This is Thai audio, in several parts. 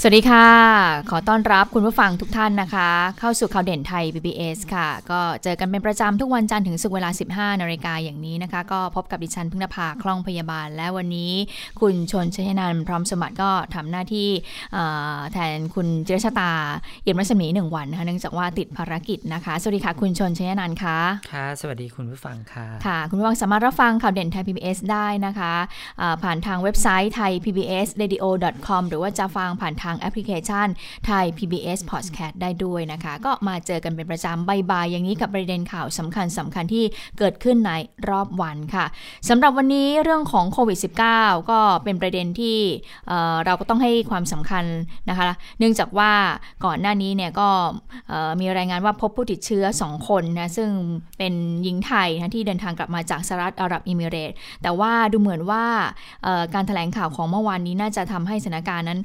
สวัสดีค่ะ ขอต้อนรับคุณผู้ฟังทุกท่านนะคะ เข้าสู่ข่าวเด่นไทย PBS ค่ะ ก็เจอกันเป็นประจำทุกวันจันทร์ถึงศุกร์เวลา 15 นาฬิกาอย่างนี้นะคะ ก็พบกับดิฉันพึ่งนภาคล่องพยาบาล และวันนี้คุณชนชยนันท์พร้อมสมัติก็ทำหน้าที่แทนคุณเจรชตาเยี่ยมรัศมีหนึ่งวันนะคะเนื่องจากว่าติดภารกิจนะคะ สวัสดีค่ะ คุณชนชยนันท์ค่ะค่ะ สวัสดีคุณผู้ฟังค่ะค่ะ คุณผู้ฟังสามารถรับฟังข่าวเด่นไทย PBS ได้นะคะผ่านทางเว็บไซต์ไทย PBS radio com หรือว่าจะฟังผ่านทางแอปพลิเคชันไทย PBS Podcast ได้ด้วยนะคะ ก็มาเจอกันเป็นประจำบ่ายๆอย่างนี้กับประเด็นข่าวสำคัญสำคัญที่เกิดขึ้นในรอบวันค่ะสำหรับวันนี้เรื่องของโควิด -19 ก็เป็นประเด็นที่เราก็ต้องให้ความสำคัญนะคะ เนื่องจากว่าก่อนหน้านี้เนี่ยก็มีรายงานว่าพบผู้ติดเชื้อ 2 คนนะซึ่งเป็นหญิงไทยนะที่เดินทางกลับมาจากสหรัฐอาหรับอิมิเรตแต่ว่าดูเหมือนว่าการถแถลงข่าวของเมื่อวานนี้น่าจะทำให้สถานการณ์นั้น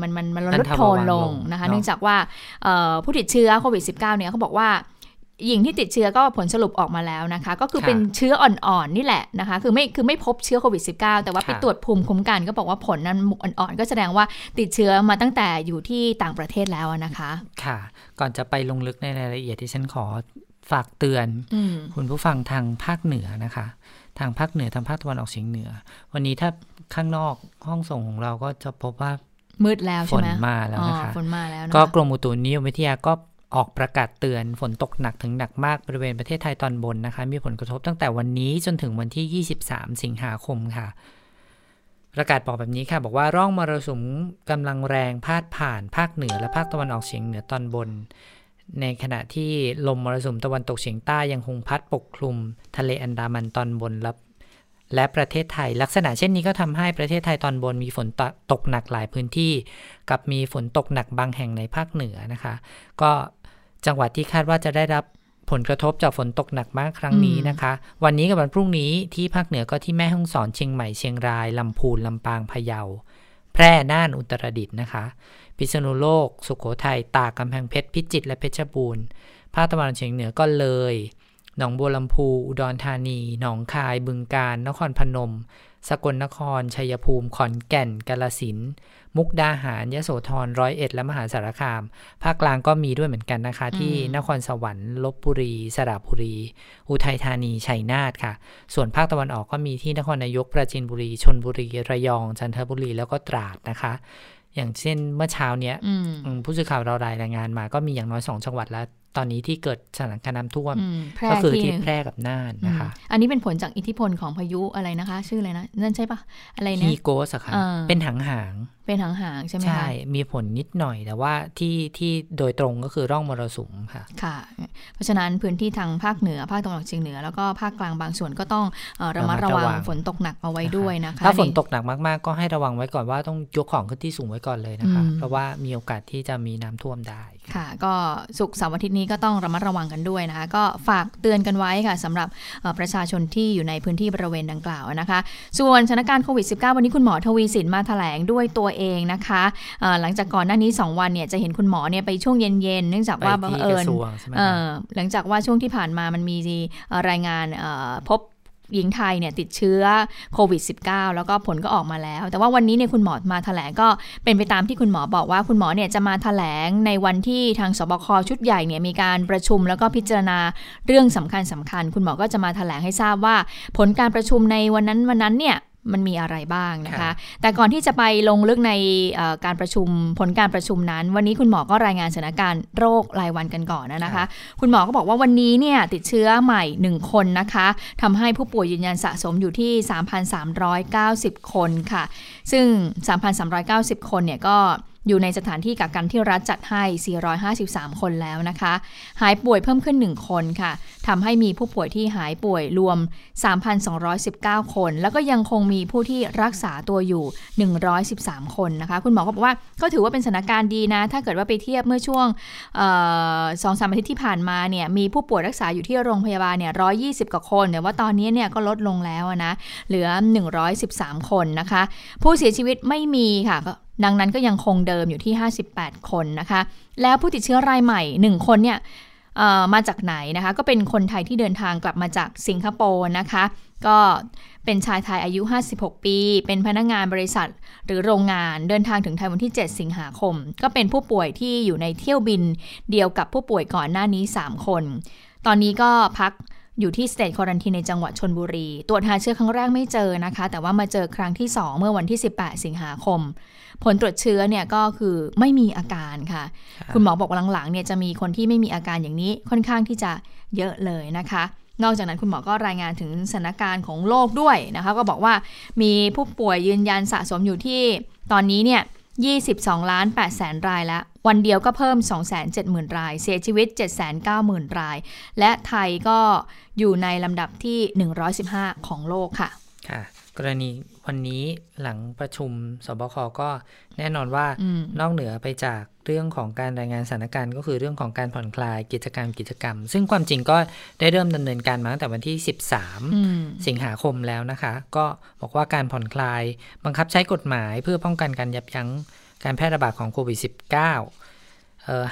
มันมันมันมันลดโทนลงนะคะ เนื่องจากว่าผู้ติดเชื้อโควิด -19 เนี่ยเขาบอกว่าหญิงที่ติดเชื้อก็ผลสรุปออกมาแล้วนะคะ ก็คือเป็นเชื้ออ่อนๆ นี่แหละนะคะ คือไม่คือไม่พบเชื้อโควิด -19 แต่ว่าไปตรวจภูมิคุ้มกันก็บอกว่าผลนั้นอ่อนๆ ก็แสดงว่าติดเชื้อมาตั้งแต่อยู่ที่ต่างประเทศแล้วนะคะ ค่ะ ก่อนจะไปลงลึกในรายละเอียดที่ฉันขอฝากเตือนคุณผู้ฟังทางภาคเหนือนะคะ ทางภาคเหนือทางภาคตะวันออกเฉียงเหนือ วันนี้ถ้าข้างนอกห้องส่งของเราก็จะพบว่า มืดแล้วใช่ไหมฝนมาแล้วนะคะฝนมาแล้วก็กรมอุตุนิยมวิทยาก็ออกประกาศเตือนฝนตกหนักถึงหนักมากบริเวณประเทศไทยตอนบนนะคะ มีผลกระทบตั้งแต่วันนี้จนถึงวันที่ 23 สิงหาคมค่ะ ประกาศบอกแบบนี้ค่ะ บอกว่าร่องมรสุมกำลังแรงพาดผ่านภาคเหนือและภาคตะวันออกเฉียงเหนือตอนบน ในขณะที่ลมมรสุมตะวันตกเฉียงใต้ยังคงพัดปกคลุม ทะเลอันดามันตอนบนและ และประเทศไทย ลักษณะเช่นนี้ก็ทำให้ประเทศไทยตอนบนมีฝนตกหนักหลายพื้นที่ กับมีฝนตกหนักบางแห่งในภาคเหนือนะคะ ก็จังหวัดที่คาดว่าจะได้รับผลกระทบจากฝนตกหนักมากครั้งนี้นะคะ วันนี้กับวันพรุ่งนี้ที่ภาคเหนือก็ที่แม่ฮ่องสอนเชียงใหม่เชียงรายลำพูนลำปางพะเยา แพร่น่านอุตรดิตถ์นะคะ พิษณุโลก สุขโขทัยตากกำแพงเพชรพิจิตรและเพชรบูรณ์ภาคตะวันออกเฉียงเหนือก็เลย หนองบัวลำพู อุดรธานี หนองคาย บึงกาฬ นครพนม สกลนคร ชัยภูมิ ขอนแก่น กาลสิน มุกดาหาร ยโสธร ร้อยเอ็ด และมหาสารคาม ภาคกลางก็มีด้วยเหมือนกันนะคะ ที่นครสวรรค์ ลบบุรี สระบุรี อุทัยธานี ชัยนาทค่ะ ส่วนภาคตะวันออกก็มีที่นครนายก ปราจีนบุรี ชนบุรี ระยอง จันทบุรี แล้วก็ตราดนะคะอย่างเช่นเมื่อเช้าเนี้ยผู้สื่อข่าวเรารายงานมาก็มีอย่างน้อยสองจังหวัดแล้ว ตอนนี้ที่เกิดสถานการณ์น้ำท่วม ก็คือที่แพร่กับน่านนะคะ อันนี้เป็นผลจากอิทธิพลของพายุอะไรนะคะ ชื่ออะไรนะ นั่นใช่ปะอะไรเนี่ยฮีโกสอะค่ะ เป็นหางหางเป็นหางหางใช่ไหมคะ ใช่ มีผลนิดหน่อย แต่ว่าที่ที่โดยตรงก็คือร่องมรสุมค่ะ ค่ะ เพราะฉะนั้นพื้นที่ทางภาคเหนือ ภาคตะวันออกเฉียงเหนือ แล้วก็ภาคกลางบางส่วนก็ต้องระมัดระวังฝนตกหนักเอาไว้ด้วยนะคะ ถ้าฝนตกหนักมากๆ ก็ให้ระวังไว้ก่อนว่าต้องยกของขึ้นที่สูงไว้ก่อนเลยนะคะ เพราะว่ามีโอกาสที่จะมีน้ำท่วมได้ ค่ะ ก็สุกเสาร์อาทิตย์นี้ก็ต้องระมัดระวังกันด้วยนะคะ ก็ฝากเตือนกันไว้ค่ะสำหรับประชาชนที่อยู่ในพื้นที่บริเวณดังกล่าวนะคะ ส่วนสถานการณ์โควิด -19 วันนี้คุณหมอทวีสินมาแถลงด้วยตัวเองนะคะหลังจากก่อนหน้านี้ 2 วันเนี่ยจะเห็นคุณหมอเนี่ยไปช่วงเย็นๆเนื่องจากว่าบังเอิญหลังจากว่าช่วงที่ผ่านมามันมีรายงานพบหญิงไทยเนี่ยติดเชื้อโควิด -19 แล้วก็ผลก็ออกมาแล้ว แต่ว่าวันนี้เนี่ยคุณหมอมาถแถลงก็เป็นไปตามที่คุณหมอบอกว่าคุณหมอเนี่ยจะมาถแถลงในวันที่ทางสบคชุดใหญ่เนี่ยมีการประชุมแล้วก็พิจารณาเรื่องสำคัญสำคัญ คุณหมอก็จะมาถแถลงให้ทราบว่า ผลการประชุมในวันนั้นวันนั้นเนี่ย มันมีอะไรบ้างนะคะ แต่ก่อนที่จะไปลงลึกในการประชุมผลการประชุมนั้น วันนี้คุณหมอก็รายงานสถานการณ์โรครายวันกันก่อนนะคะ คุณหมอก็บอกว่าวันนี้เนี่ยติดเชื้อใหม่ 1 คนนะคะทำให้ผู้ป่วยยืนยันสะสมอยู่ที่ 3,390 คนค่ะ ซึ่ง 3,390 คนเนี่ยก็ อยู่ในสถานที่กักกันที่รัฐจัดให้ 453 คนแล้วนะคะ หายป่วยเพิ่มขึ้น 1 คนค่ะทำให้มีผู้ป่วยที่หายป่วยรวม 3,219 คน แล้วก็ยังคงมีผู้ที่รักษาตัวอยู่ 113 คนนะคะ คุณหมอก็บอกว่าก็ถือว่าเป็นสถานการณ์ดีนะ ถ้าเกิดว่าไปเทียบเมื่อช่วงสองสามอาทิตย์ที่ผ่านมาเนี่ย มีผู้ป่วยรักษาอยู่ที่โรงพยาบาลเนี่ย120กว่าคน แต่ว่าตอนนี้เนี่ยก็ลดลงแล้วนะ เหลือ 113 คนนะคะ ผู้เสียชีวิตไม่มีค่ะ ดังนั้นก็ยังคงเดิมอยู่ที่ 58 คนนะคะ แล้วผู้ติดเชื้อรายใหม่ 1 คนเนี่ยมาจากไหนนะคะ ก็เป็นคนไทยที่เดินทางกลับมาจากสิงคโปร์นะคะ ก็เป็นชายไทยอายุ 56 ปี เป็นพนักงงานบริษัทหรือโรงงานเดินทางถึงไทยวันที่ 7 สิงหาคม ก็เป็นผู้ป่วยที่อยู่ในเที่ยวบินเดียวกับผู้ป่วยก่อนหน้านี้ 3 คน ตอนนี้ก็พักอยู่ที่สเตทคอรันทีในจังหวัดชนบุรี ตรวจหาเชื้อครั้งแรกไม่เจอนะคะ แต่ว่ามาเจอครั้งที่ 2 เมื่อวันที่ 18 สิงหาคม ผลตรวจเชื้อเนี่ยก็คือไม่มีอาการค่ะ คุณหมอบอกว่าหลังๆเนี่ยจะมีคนที่ไม่มีอาการอย่างนี้ค่อนข้างที่จะเยอะเลยนะคะ นอกจากนั้นคุณหมอก็รายงานถึงสถานการณ์ของโลกด้วยนะคะ ก็บอกว่ามีผู้ป่วยยืนยันสะสมอยู่ที่ตอนนี้เนี่ย22ล้าน8แสนรายแล้ววันเดียวก็เพิ่ม 270,000 ราย เสียชีวิต 790,000 ราย และไทยก็อยู่ในลำดับที่ 115 ของโลกค่ะ ค่ะ กรณี วันนี้หลังประชุมสบคก็แน่นอนว่านอกเหนือไปจากเรื่องของการรายงานสถานการณ์ ก็คือเรื่องของการผ่อนคลายกิจกรรมกิจกรรม ซึ่งความจริงก็ได้เริ่มดำเนินการมาตั้งแต่วันที่ 13 สิงหาคมแล้วนะคะ ก็บอกว่าการผ่อนคลายบังคับใช้กฎหมายเพื่อป้องกันการยับยั้งการแพร่ระบาดของโควิด -19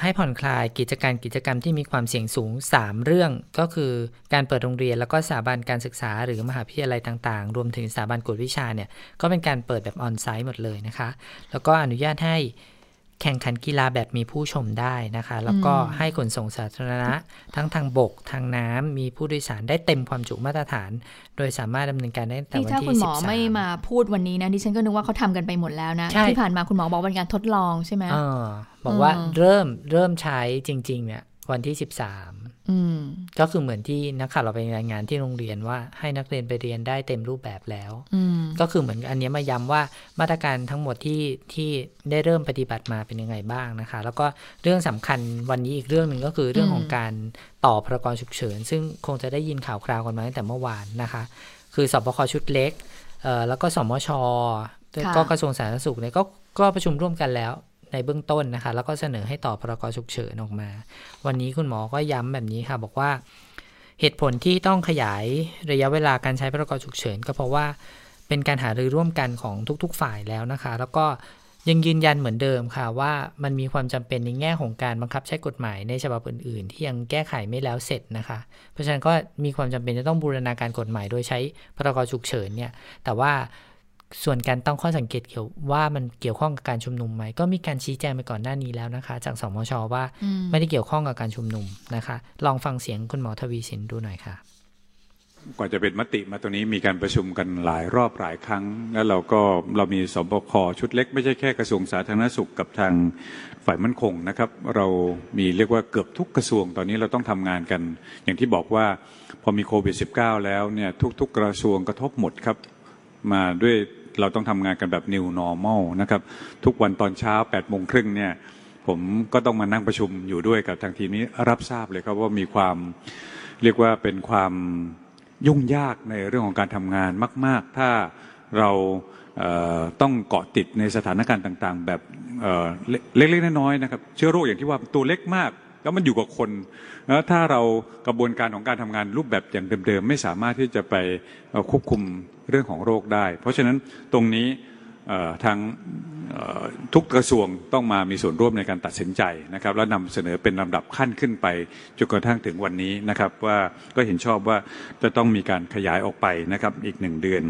ให้ผ่อนคลายกิจการกิจกรรมที่มีความเสี่ยงสูง 3 เรื่อง ก็คือการเปิดโรงเรียนแล้วก็สถาบันการศึกษา หรือมหาวิทยาลัยต่างๆ รวมถึงสถาบันกวดวิชาเนี่ยก็เป็นการเปิดแบบออนไซต์หมดเลยนะคะ แล้วก็อนุญาตให้ แข่งขันกีฬาแบบมีผู้ชมได้นะคะ แล้วก็ให้ขนส่งสาธารณะ ทั้งทางบกทางน้ำมีผู้โดยสารได้เต็มความจุมาตรฐาน โดยสามารถดำเนินการได้แต่วันที่13ถ้าคุณหมอไม่มาพูดวันนี้นะดิฉันก็นึกว่าเขาทำกันไปหมดแล้วนะ ที่ผ่านมาคุณหมอบอกเป็นการทดลองใช่ไหมอบอกว่าเริ่มเริ่มใช้จริงๆเนี่ยวันที่ 13 ก็คือเหมือนที่นักข่าวเราไปรายงานที่โรงเรียนว่าให้นักเรียนไปเรียนได้เต็มรูปแบบแล้วก็คือเหมือนอันนี้มาย้ำว่ามาตรการทั้งหมดที่ที่ได้เริ่มปฏิบัติมาเป็นยังไงบ้างนะคะ แล้วก็เรื่องสำคัญวันนี้อีกเรื่องหนึ่งก็คือเรื่องของการต่อพรกฉุกเฉิน ซึ่งคงจะได้ยินข่าวคราวกันมาตั้งแต่เมื่อวานนะคะ คือสบคชุดเล็กแล้วก็สมชก็กระทรวงสาธารณสุขเนี่ยก็ก็ประชุมร่วมกันแล้ว ในเบื้องต้นนะคะ แล้วก็เสนอให้ต่อพรกฉุกเฉินออกมา วันนี้คุณหมอก็ย้ำแบบนี้ค่ะ บอกว่าเหตุผลที่ต้องขยายระยะเวลาการใช้พรกฉุกเฉิน ก็เพราะว่าเป็นการหารือร่วมกันของทุก ๆ ฝ่ายแล้วนะคะ แล้วก็ยังยืนยันเหมือนเดิมค่ะว่ามันมีความจำเป็นในแง่ของการบังคับใช้กฎหมายในฉบับอื่น ๆ ที่ยังแก้ไขไม่แล้วเสร็จนะคะ เพราะฉะนั้นก็มีความจำเป็นจะต้องบูรณาการกฎหมาย โดยใช้พรกฉุกเฉินเนี่ยแต่ว่า ส่วนการต้องข้อสังเกตเกี่ยวว่ามันเกี่ยวข้องกับการชุมนุมไหมก็มีการชี้แจงไปก่อนหน้านี้แล้วนะคะ จากสมชว่าไม่ได้เกี่ยวข้องกับการชุมนุมนะคะ ลองฟังเสียงคุณหมอทวีสินดูหน่อยค่ะกว่าจะเป็นมติมาตรงนี้มีการประชุมกันหลายรอบหลายครั้ง แล้วเราก็เรามีสบคชุดเล็กไม่ใช่แค่กระทรวงสาธารณสุขกับทางฝ่ายมั่นคงนะครับ เรามีเรียกว่าเกือบทุกกระทรวงตอนนี้เราต้องทำงานกัน อย่างที่บอกว่าพอมีโควิด -19 แล้วเนี่ยทุก ๆกระทรวงกระทบหมดครับมาด้วย เราต้องทำงานกันแบบ new normal นะครับ ทุกวันตอนเช้า8ปดโมงครึ่งเนี่ยผมก็ต้องมานั่งประชุมอยู่ด้วยกับทางทีมนี้รับทราบเลยครับว่ามีความเรียกว่าเป็นความยุ่งยากในเรื่องของการทำงานมาก ๆ ถ้าเราต้องเกาะติดในสถานการณ์ต่าง ๆ แบบเล็กๆน้อยๆนะครับ เชื้อโรคอย่างที่ว่าตัวเล็กมาก แล้วมันอยู่กับคนแล้วถ้าเรากระบวนการของการทำงานรูปแบบอย่างเดิมๆ ไม่สามารถที่จะไปควบคุมเรื่องของโรคได้ เพราะฉะนั้นตรงนี้ทางทุกกระทรวงต้องมามีส่วนร่วมในการตัดสินใจนะครับ แล้วนำเสนอเป็นลำดับขั้นขึ้นไปจนกระทั่งถึงวันนี้นะครับว่าก็เห็นชอบว่าจะต้องมีการขยายออกไปนะครับอีกหนึ่งเดือน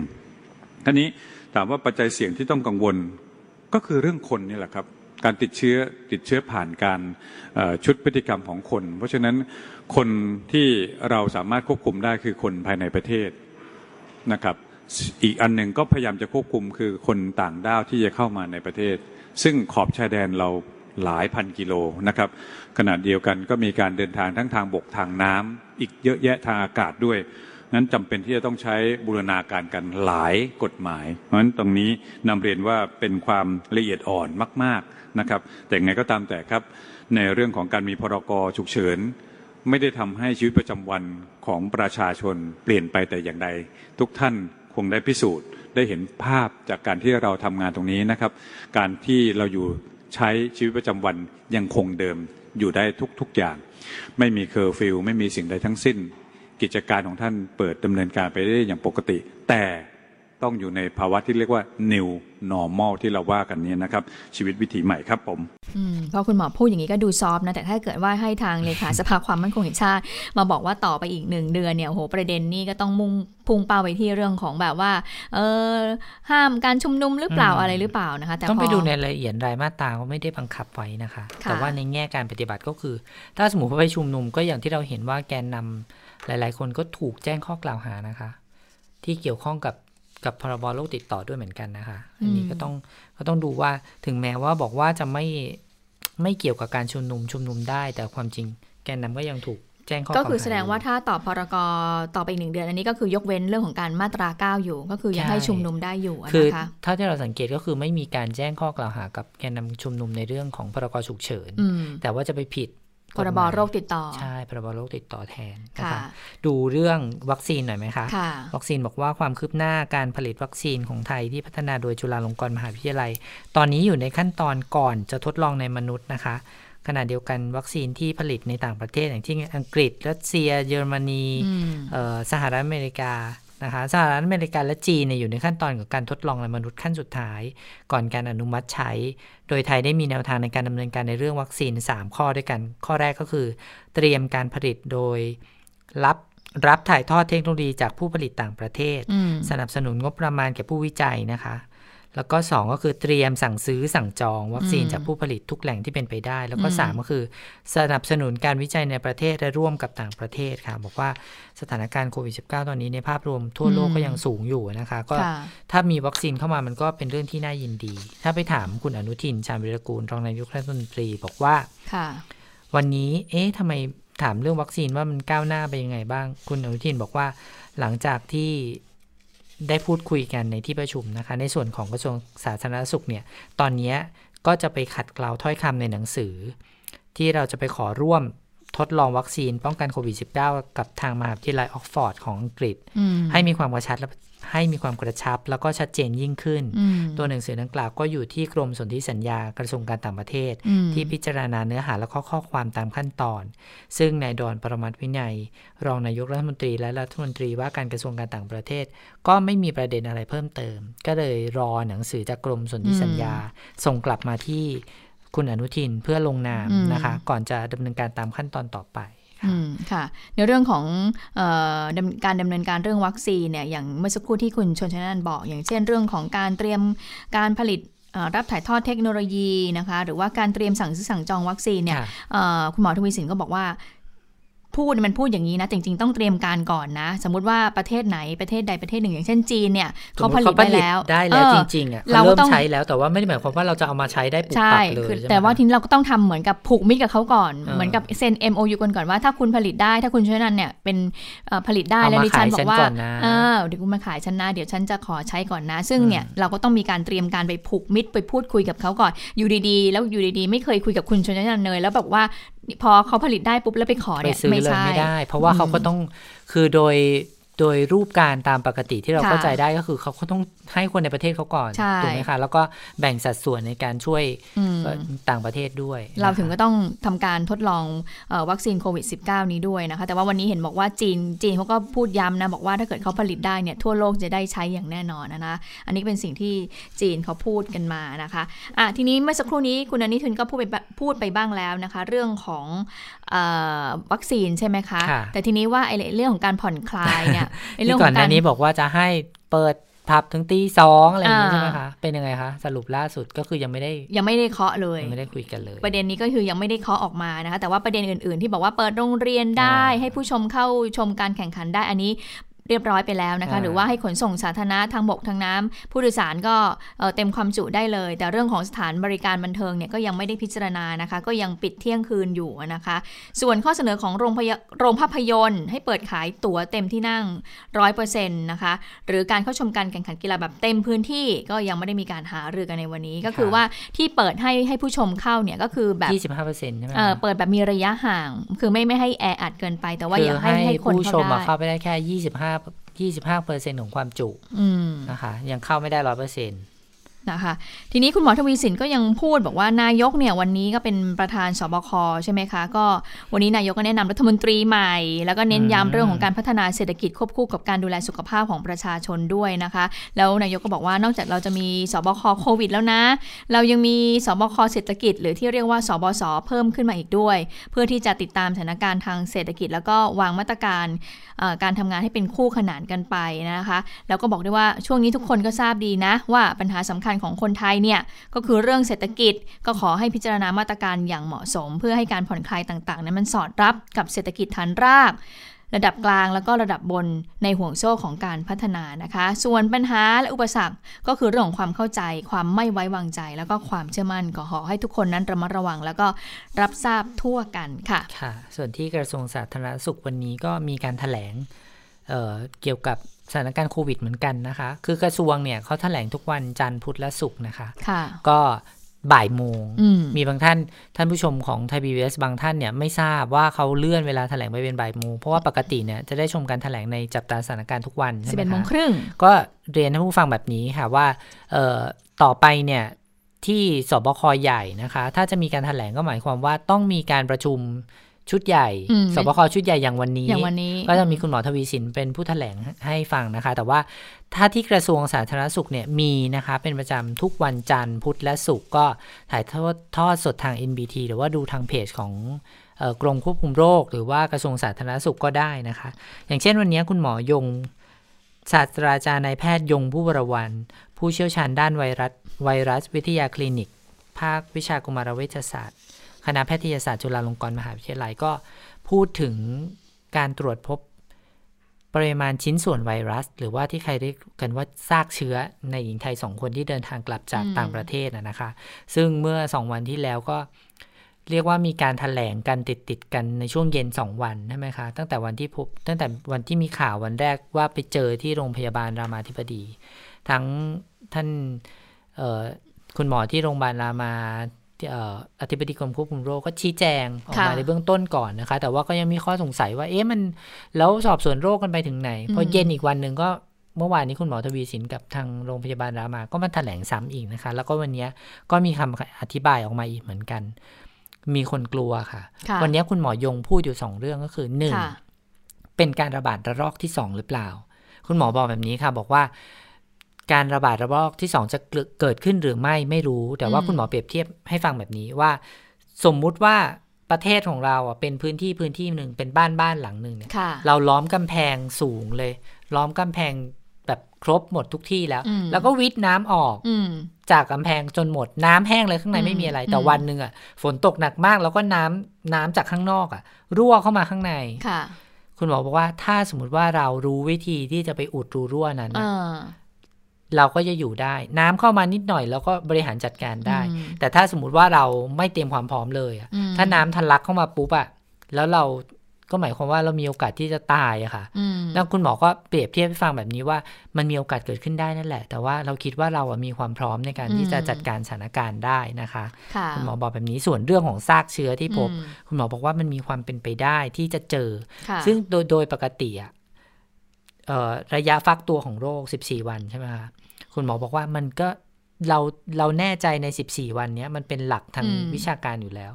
ท่านี้ถามว่าปัจจัยเสี่ยงที่ต้องกังวลก็คือเรื่องคนนี่แหละครับ การติดเชื้อติดเชื้อผ่านการชุดพฤติกรรมของคน เพราะฉะนั้นคนที่เราสามารถควบคุมได้คือคนภายในประเทศนะครับ อีกอันหนึ่งก็พยายามจะควบคุมคือคนต่างด้าวที่จะเข้ามาในประเทศ ซึ่งขอบชายแดนเราหลายพันกิโลนะครับขณะเดียวกันก็มีการเดินทางทั้งทางบกทางน้ำอีกเยอะแยะทางอากาศด้วยนั้นจำเป็นที่จะต้องใช้บูรณาการกันหลายกฎหมาย เพราะฉะนั้นตรงนี้นำเรียนว่าเป็นความละเอียดอ่อนมาก ๆ นะครับ แต่ไงก็ตามแต่ครับ ในเรื่องของการมีพรกฉุกเฉิน ไม่ได้ทำให้ชีวิตประจำวันของประชาชนเปลี่ยนไปแต่อย่างใด ทุกท่านคงได้พิสูจน์ ได้เห็นภาพจากการที่เราทำงานตรงนี้นะครับ การที่เราอยู่ใช้ชีวิตประจำวันยังคงเดิมอยู่ได้ทุกๆอย่าง ไม่มีเคอร์ฟิวไม่มีสิ่งใดทั้งสิ้น กิจการของท่านเปิดดำเนินการไปได้อย่างปกติ แต่ ต้องอยู่ในภาวะที่เรียกว่า new normal ที่เราว่ากันนี้นะครับ ชีวิตวิถีใหม่ครับผมอืมพอคุณหมอพูดอย่างนี้ก็ดู soft นะ แต่ถ้าเกิดว่าให้ทางเลขาสภาความมั่นคงแห่งชาติ มาบอกว่าต่อไปอีกหนึ่งเดือนเนี่ยโอ้โหประเด็นนี้ก็ต้องมุ่งพุ่งเป้าไปที่เรื่องของแบบว่าเออห้ามการชุมนุมหรือเปล่าอืมอะไรหรือเปล่านะคะ แต่ต้องพไปอดูในรายละเอียดรายมาตราก็ไม่ได้บังคับไว้นะคะค่ะแต่ว่าในแง่การปฏิบัติก็คือ ถ้าสมมติว่าไปชุมนุมก็อย่างที่เราเห็นว่าแกนนำหลาย ๆ คนก็ถูกแจ้งข้อกล่าวหานะคะ ที่เกี่ยวข้องกับ กับพรบโรคติดต่อด้วยเหมือนกันนะคะ อันนี้ก็ต้องก็ต้องดูว่าถึงแม้ว่าบอกว่าจะไม่ไม่เกี่ยวกับการชุมนุมชุมนุมได้ แต่ความจริงแกนนำก็ยังถูกแจ้งข้อกก็ล่าวหาคือแสดงว่ายู่ถ้าต่อพรกต่อไปอีกหนึ่งเดือน อันนี้ก็คือยกเว้นเรื่องของการมาตราเก้าอยู่ ก็คือยังใช่ให้ชุมนุมได้อยู่อะคือนะคะเท่าที่เราสังเกตก็คือไม่มีการแจ้งข้อกล่าวหากับแกนนำชุมนุมในเรื่องของพรกฉุกเฉินอืมแต่ว่าจะไปผิด พรบโรคติดต่อ ใช่ พรบโรคติดต่อแทนนะค่ะคะดูเรื่องวัคซีนหน่อยไหมคะค่ะวัคซีนบอกว่าความคืบหน้าการผลิตวัคซีนของไทยที่พัฒนาโดยจุฬาลงกรณ์มหาวิทยาลัย ตอนนี้อยู่ในขั้นตอนก่อนจะทดลองในมนุษย์นะคะ ขณะเดียวกันวัคซีนที่ผลิตในต่างประเทศอย่างที่อังกฤษ รัสเซีย เยอรมนีอืมเอ่อสหรัฐอเมริกา นะคะสหรัฐอเมริกาและจีนเนี่ยอยู่ในขั้นตอนของการทดลองในมนุษย์ขั้นสุดท้าย ก่อนการอนุมัติใช้ โดยไทยได้มีแนวทางในการดำเนินการในเรื่องวัคซีน 3 ข้อด้วยกัน ข้อแรกก็คือ เตรียมการผลิตโดยรับรับถ่ายทอดเทคโนโลยีจากผู้ผลิตต่างประเทศอืมสนับสนุนงบประมาณแก่ผู้วิจัยนะคะ แล้วก็ 2 ก็คือเตรียมสั่งซื้อสั่งจองวัคซีนอืมจากผู้ผลิตทุกแหล่งที่เป็นไปได้ แล้วก็อืม3ก็คือสนับสนุนการวิจัยในประเทศและร่วมกับต่างประเทศค่ะ บอกว่าสถานการณ์โควิด -19 ตอนนี้ในภาพรวมทั่วโลกอืมก็ยังสูงอยู่นะคะ ก็ค่ะถ้ามีวัคซีนเข้ามามันก็เป็นเรื่องที่น่ายินดี ถ้าไปถามคุณอนุทิน ชาญวิรกูลรองนายกรัฐมนตรีบอกว่าค่ะวันนี้ เอ๊ะทำไมถามเรื่องวัคซีนว่ามันก้าวหน้าไปยังไงบ้าง คุณอนุทินบอกว่าหลังจากที่ ได้พูดคุยกันในที่ประชุมนะคะ ในส่วนของกระทรวงสาธารณสุขเนี่ย ตอนนี้ก็จะไปขัดเกลาถ้อยคำในหนังสือ ที่เราจะไปขอร่วม ทดลองวัคซีนป้องกันโควิด -19 กับทางมหาวิทยาลัยออกฟอร์ดของอังกฤษอืมให้มีความกระชับและให้มีความกระชับ แล้วก็ชัดเจนยิ่งขึ้นอืมตัวหนังสือดังกล่าวก็อยู่ที่กรมสนธิสัญญากระทรวงการต่างประเทศอืมที่พิจารณาเนื้อหาและข้อข้อความตามขั้นตอน ซึ่งนายดอนปรมัตถ์วินัย รองนายกรัฐมนตรีและรัฐมนตรีว่าการกระทรวงการต่างประเทศ ก็ไม่มีประเด็นอะไรเพิ่มเติม ก็เลยรอหนังสือจากกรมสนธิสัญญา ส่งกลับมาที่ คุณอนุทินเพื่อลงนามอืมนะคะ ก่อนจะดำเนินการตามขั้นตอนต่อไปค่ะอืมค่ะในเรื่องของเออดำการดำเนินการเรื่องวัคซีนเนี่ยอย่างเมื่อสักครู่ที่คุณชนชนันบอก อย่างเช่นเรื่องของการเตรียมการผลิตเอ่อรับถ่ายทอดเทคโนโลยีนะคะ หรือว่าการเตรียมสั่งซื้อสั่งจองวัคซีนเนี่ยค่ะเอ่อคุณหมอทวีสินก็บอกว่า พูดมันพูดอย่างนี้นะจริง ๆ ต้องเตรียมการก่อนนะ สมมติว่าประเทศไหนประเทศใดประเทศหนึ่งอย่างเช่นจีนเนี่ยเขาผลิตได้แล้วได้แล้วเออจริงๆอะเราเขาก็เริ่มต้องใช้แล้วแต่ว่าไม่ได้หมายความว่าเราจะเอามาใช้ได้ปุบใช่ปับเลยคือใช่ไหมแต่ว่าคะทีนี้เราก็ต้องทำเหมือนกับผูกมิตรกับเขาก่อนเออเหมือนกับเซ็น MOU กันก่อนว่าถ้าคุณผลิตได้ถ้าคุณช่วยนั้นเนี่ยเป็นเอ่อผลิตได้เอามาแล้วดิฉันขายบอฉันกว่าก่อนนะเออเดี๋ยวคุณมาขายฉันนะเดี๋ยวฉันจะขอใช้ก่อนนะ ซึ่งเนี่ยอืมเราก็ต้องมีการเตรียมการไปผูกมิตรไปพูดคุยกับเขาก่อนอยู่ดีๆ แล้วอยู่ดีๆ ไม่เคยคุยกับคุณชนนันเลยแล้วแบบว่า พอเขาผลิตได้ปุ๊บแล้วไปขอไปเนี่ยซื้อไม่เลยใช่ไม่ได้ เพราะว่าเขาก็ต้องคือโดย โดยรูปการตามปกติที่เราค่ะเข้าใจได้ก็คือเขาก็ต้องให้คนในประเทศเขาก่อนใช่ถูกไหมคะแล้วก็แบ่งสัดส่วนในการช่วยอืมเอ่อต่างประเทศด้วย เราถึงนะคะก็ต้องทำการทดลองเออวัคซีนโควิด -19 นี้ด้วยนะคะ แต่ว่าวันนี้เห็นบอกว่าจีนจีนเขาก็พูดย้ำนะบอกว่าถ้าเกิดเขาผลิตได้เนี่ยทั่วโลกจะได้ใช้อย่างแน่นอนนะนะอันนี้เป็นสิ่งที่จีนเขาพูดกันมานะคะอะทีนี้เมื่อสักครู่นี้คุณอนิทุนก็พูดไปบพูดไปบ้างแล้วนะคะ เรื่องของเออวัคซีนใช่ไหมคะค่ะแต่ทีนี้ว่าไอ้เรื่องของการผ่อนคลายเนี่ยไอ้เรื่ที่องก่ขออนงหกาน้ารนี้บอกว่าจะให้เปิดผับถึงตีสองอะไรอย่างนี้อ่าใช่ไหมคะ เป็นยังไงคะ สรุปล่าสุดก็คือยังไม่ได้ ยังไม่ได้เคาะเลยยังไม่ได้คุยกันเลย ประเด็นนี้ก็คือยังไม่ได้เคาะออกมานะคะ แต่ว่าประเด็นอื่น ๆ ที่บอกว่าเปิดโรงเรียนได้อ่าให้ผู้ชมเข้าชมการแข่งขันได้ อันนี้ เรียบร้อยไปแล้วนะคะอ่าหรือว่าให้ขนส่งสาธารณะทางบกทางน้ำผู้โดยสารก็เอ่อเต็มความจุได้เลย แต่เรื่องของสถานบริการบันเทิงเนี่ยก็ยังไม่ได้พิจารณานะคะ ก็ยังปิดเที่ยงคืนอยู่นะคะ ส่วนข้อเสนอของโรงพยาโรงภาพยนตร์ ให้เปิดขายตั๋วเต็มที่นั่งร้อยเปอร์เซ็นต์นะคะหรือการเข้าชมการแข่งขันกีฬาแบบเต็มพื้นที่ก็ยังไม่ได้มีการหารือกันในวันนี้ ก็คือค่ะว่าที่เปิดให้ให้ผู้ชมเข้าเนี่ยก็คือแบบยี่สิบห้าเปอร์เซ็นต์ใช่ไหมเอ่อคะเปิดแบบมีระยะห่าง คือไม่ไม่ให้แออัดเกินไป แต่ว่าคืออยากให้ให้ให้คนผู้ชเข้ามมาได้เข้าไปได้แค่ยี่ สิบห้ายี่สิบห้าเปอร์เซ็นต์ของความจุอืมนะคะยังเข้าไม่ได้ร้อยเปอร์เซ็นต์ นะคะทีนี้คุณหมอทวีสินก็ยังพูดบอกว่านายกเนี่ยวันนี้ก็เป็นประธานสบคใช่ไหมคะ ก็วันนี้นายกก็แนะนำรัฐมนตรีใหม่ แล้วก็เน้นย้ำเรื่องของการพัฒนาเศรษฐกิจควบคู่กับการดูแลสุขภาพของประชาชนด้วยนะคะ แล้วนายกก็บอกว่านอกจากเราจะมีสบคโควิดแล้วนะ เรายังมีสบคเศรษฐกิจ หรือที่เรียกว่าสบสเพิ่มขึ้นมาอีกด้วย เพื่อที่จะติดตามสถานการณ์ทางเศรษฐกิจ แล้วก็วางมาตรการการทำงานให้เป็นคู่ขนานกันไปนะคะ แล้วก็บอกได้ว่าช่วงนี้ทุกคนก็ทราบดีนะว่าปัญหาสำคัญของคนไทยเนี่ยก็คือเรื่องเศรษฐกิจก็ขอให้พิจารณามาตรการอย่างเหมาะสม เพื่อให้การผ่อนคลายต่างๆนั้นมันสอดรับกับเศรษฐกิจฐานราก ระดับกลางแล้วก็ระดับบนในห่วงโซ่ของการพัฒนานะคะ ส่วนปัญหาและอุปสรรคก็คือเรื่องของความเข้าใจ ความไม่ไว้วางใจ แล้วก็ความเชื่อมั่นก็ขอให้ทุกคนนั้นระมัดระวัง แล้วก็รับทราบทั่วกันค่ะค่ะ ส่วนที่กระทรวงสาธารณสุขวันนี้ก็มีการถแถลงเเกี่ยวกับ สถานการณ์โควิดเหมือนกันนะคะ คือกระทรวงเนี่ยเขาแถลงทุกวันจันทร์พุธและศุกร์นะคะค่ะก็บ่ายโมงมมีบางท่านท่านผู้ชมของไทยบีเอสบางท่านเนี่ยไม่ทราบว่าเขาเลื่อนเวลาแถลงไปเป็นบ่ายโมง เพราะว่าปกติเนี่ยจะได้ชมการแถลงในจับตาสถานการณ์ทุกวันใช่สิบไหมเอ็ดโมงคะครึ่งก็เรียนท่านผู้ฟังแบบนี้ค่ะว่าเอ่อต่อไปเนี่ยที่สบคใหญ่นะคะ ถ้าจะมีการแถลงก็หมายความว่าต้องมีการประชุม ชุดใหญ่อืมสบคชุดใหญ่อย่างวันนี้อย่างวันนี้ ก็จะมีคุณหมอทวีสินเป็นผู้แถลงให้ฟังนะคะ แต่ว่าถ้าที่กระทรวงสาธารณสุขเนี่ยมีนะคะ เป็นประจำทุกวันจันทร์พุธและศุกร์ก็ถ่ายทอดทอดสดทาง NBT หรือว่าดูทางเพจของเอ่อกรมควบคุมโรค หรือว่ากระทรวงสาธารณสุขก็ได้นะคะ อย่างเช่นวันนี้คุณหมอยงศาสตราจารย์นายแพทย์ยงผู้วรวัน ผู้เชี่ยวชาญด้านไวรัสไวรัสวิทยาคลินิก ภาควิชากุมารเวชศาสตร์ คณะแพทยศาสตร์จุฬาลงกรณ์มหาวิทยาลัยก็พูดถึงการตรวจพบปริมาณชิ้นส่วนไวรัส หรือว่าที่ใครเรียกกันว่าซากเชื้อในหญิงไทยสองคนที่เดินทางกลับจากต่างประเทศนะนะคะ ซึ่งเมื่อสองวันที่แล้วก็เรียกว่ามีการถแถลงกันติดติดกันในช่วงเย็นสองวันใช่ไหมคะ ตั้งแต่วันที่พบตั้งแต่วันที่มีข่าววันแรกว่าไปเจอที่โรงพยาบาลรามาธิบดี ทั้งท่านคุณหมอที่โรงพยาบาลรามา อ่ออธิบดีกรมควบคุมโรคก็ชี้แจงออกมาค่ะในเบื้องต้นก่อนนะคะ แต่ว่าก็ยังมีข้อสงสัยว่าเอ๊ะมันแล้วสอบสวนโรคกันไปถึงไหนพอเย็นอีกวันหนึ่งก็เมื่อวานนี้คุณหมอทวีสินกับทางโรงพยาบาลรามา ก็มาแถลงซ้ำอีกนะคะ แล้วก็วันเนี้ยก็มีคำอธิบายออกมาอีกเหมือนกัน มีคนกลัวค่ะค่ะ วันนี้คุณหมอยงพูดอยู่สองเรื่องก็คือหนึ่งค่ะเป็นการระบาดระลอกที่สองหรือเปล่า คุณหมอบอกแบบนี้ค่ะ บอกว่า การระบาดระลอกที่สองจะเกิดเกิดขึ้นหรือไม่ไม่รู้ แต่ว่าอืมคุณหมอเปรียบเทียบให้ฟังแบบนี้ว่า สมมุติว่าประเทศของเราอะเป็นพื้นที่พื้นที่หนึ่งเป็นบ้านบ้านหลังหนึ่งเนี่ยค่ะเราล้อมกำแพงสูงเลย ล้อมกำแพงแบบครบหมดทุกที่แล้วอืมแล้วก็วิทน้ำออกอืมจากกำแพงจนหมดน้ำแห้งเลยข้างในอืมไม่มีอะไร แต่อืมวันหนึ่งอะฝนตกหนักมาก แล้วก็น้ำน้ำจากข้างนอกอะ รั่วเข้ามาข้างในค่ะ คุณหมอบอกว่าถ้าสมมติว่าเรารู้วิธีที่จะไปอุดรูรั่วนั้น เอน่ะอเราก็จะอยู่ได้ น้ำเข้ามานิดหน่อยแล้วก็บริหารจัดการได้อืมแต่ถ้าสมมติว่าเราไม่เตรียมความพร้อมเลยอะอืมถ้าน้ำทะลักเข้ามาปุ๊บอะแล้วเราก็หมายความว่าเรามีโอกาสที่จะตายอะค่ะอืมแล้วคุณหมอก็เปรียบเทียบให้ฟังแบบนี้ว่ามันมีโอกาสเกิดขึ้นได้นั่นแหละ แต่ว่าเราคิดว่าเราอะมีความพร้อมในการที่จะจัดการสถานการณ์ได้นะคะค่ะคุณหมอบอกแบบนี้ส่วนเรื่องของซากเชื้อที่พบอืมคุณหมอบอกว่ามันมีความเป็นไปได้ที่จะเจอค่ะซึ่งโดยโดยปกติอะเอ่อ ระยะฟักตัวของโรค 14 วันใช่ไหมคะคุณหมอบอกว่ามันก็เราเราแน่ใจใน 14 วันเนี้ยมันเป็นหลักทางอืมวิชาการอยู่แล้ว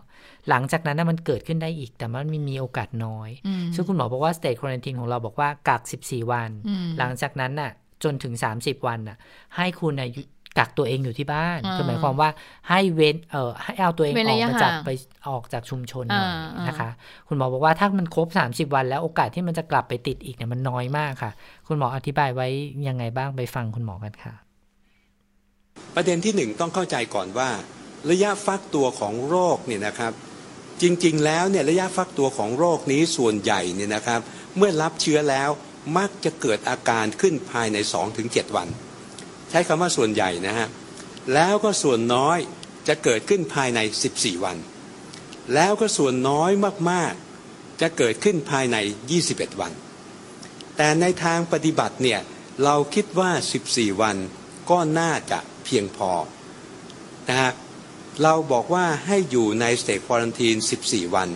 หลังจากนั้นน่ะมันเกิดขึ้นได้อีก แต่มันมีมีโอกาสน้อยอืมซึ่งคุณหมอบอกว่า state quarantine ของเราบอกว่ากัก 14 วันอืมหลังจากนั้นน่ะจนถึง 30 วันน่ะให้คุณน่ะอยู่ กักตัวเองอยู่ที่บ้านอ่าคือหมายความว่าให้เว้นเอ่อให้เอาตัวเองเว้นออระกยะมาจากห่างไปออกจากชุมชนหน่อยอ่าอ่านนะคะ คุณหมอบอกว่าถ้ามันครบ 30 วันแล้วโอกาสที่มันจะกลับไปติดอีกเนี่ยมันน้อยมากค่ะ คุณหมออธิบายไว้ยังไงบ้างไปฟังคุณหมอกันค่ะ ประเด็นที่หนึ่งต้องเข้าใจก่อนว่า ระยะฟักตัวของโรคเนี่ยนะครับ จริง ๆ แล้วเนี่ยระยะฟักตัวของโรคนี้ส่วนใหญ่เนี่ยนะครับ เมื่อรับเชื้อแล้วมักจะเกิดอาการขึ้นภายใน 2-7 วันใช้คำว่าส่วนใหญ่นะฮะ แล้วก็ส่วนน้อยจะเกิดขึ้นภายใน 14 วัน แล้วก็ส่วนน้อยมากๆ จะเกิดขึ้นภายใน 21 วัน แต่ในทางปฏิบัติเนี่ยเราคิดว่า 14 วันก็น่าจะเพียงพอนะฮะเราบอกว่าให้อยู่ในสเต e ควอ r ันทีน 14 วัน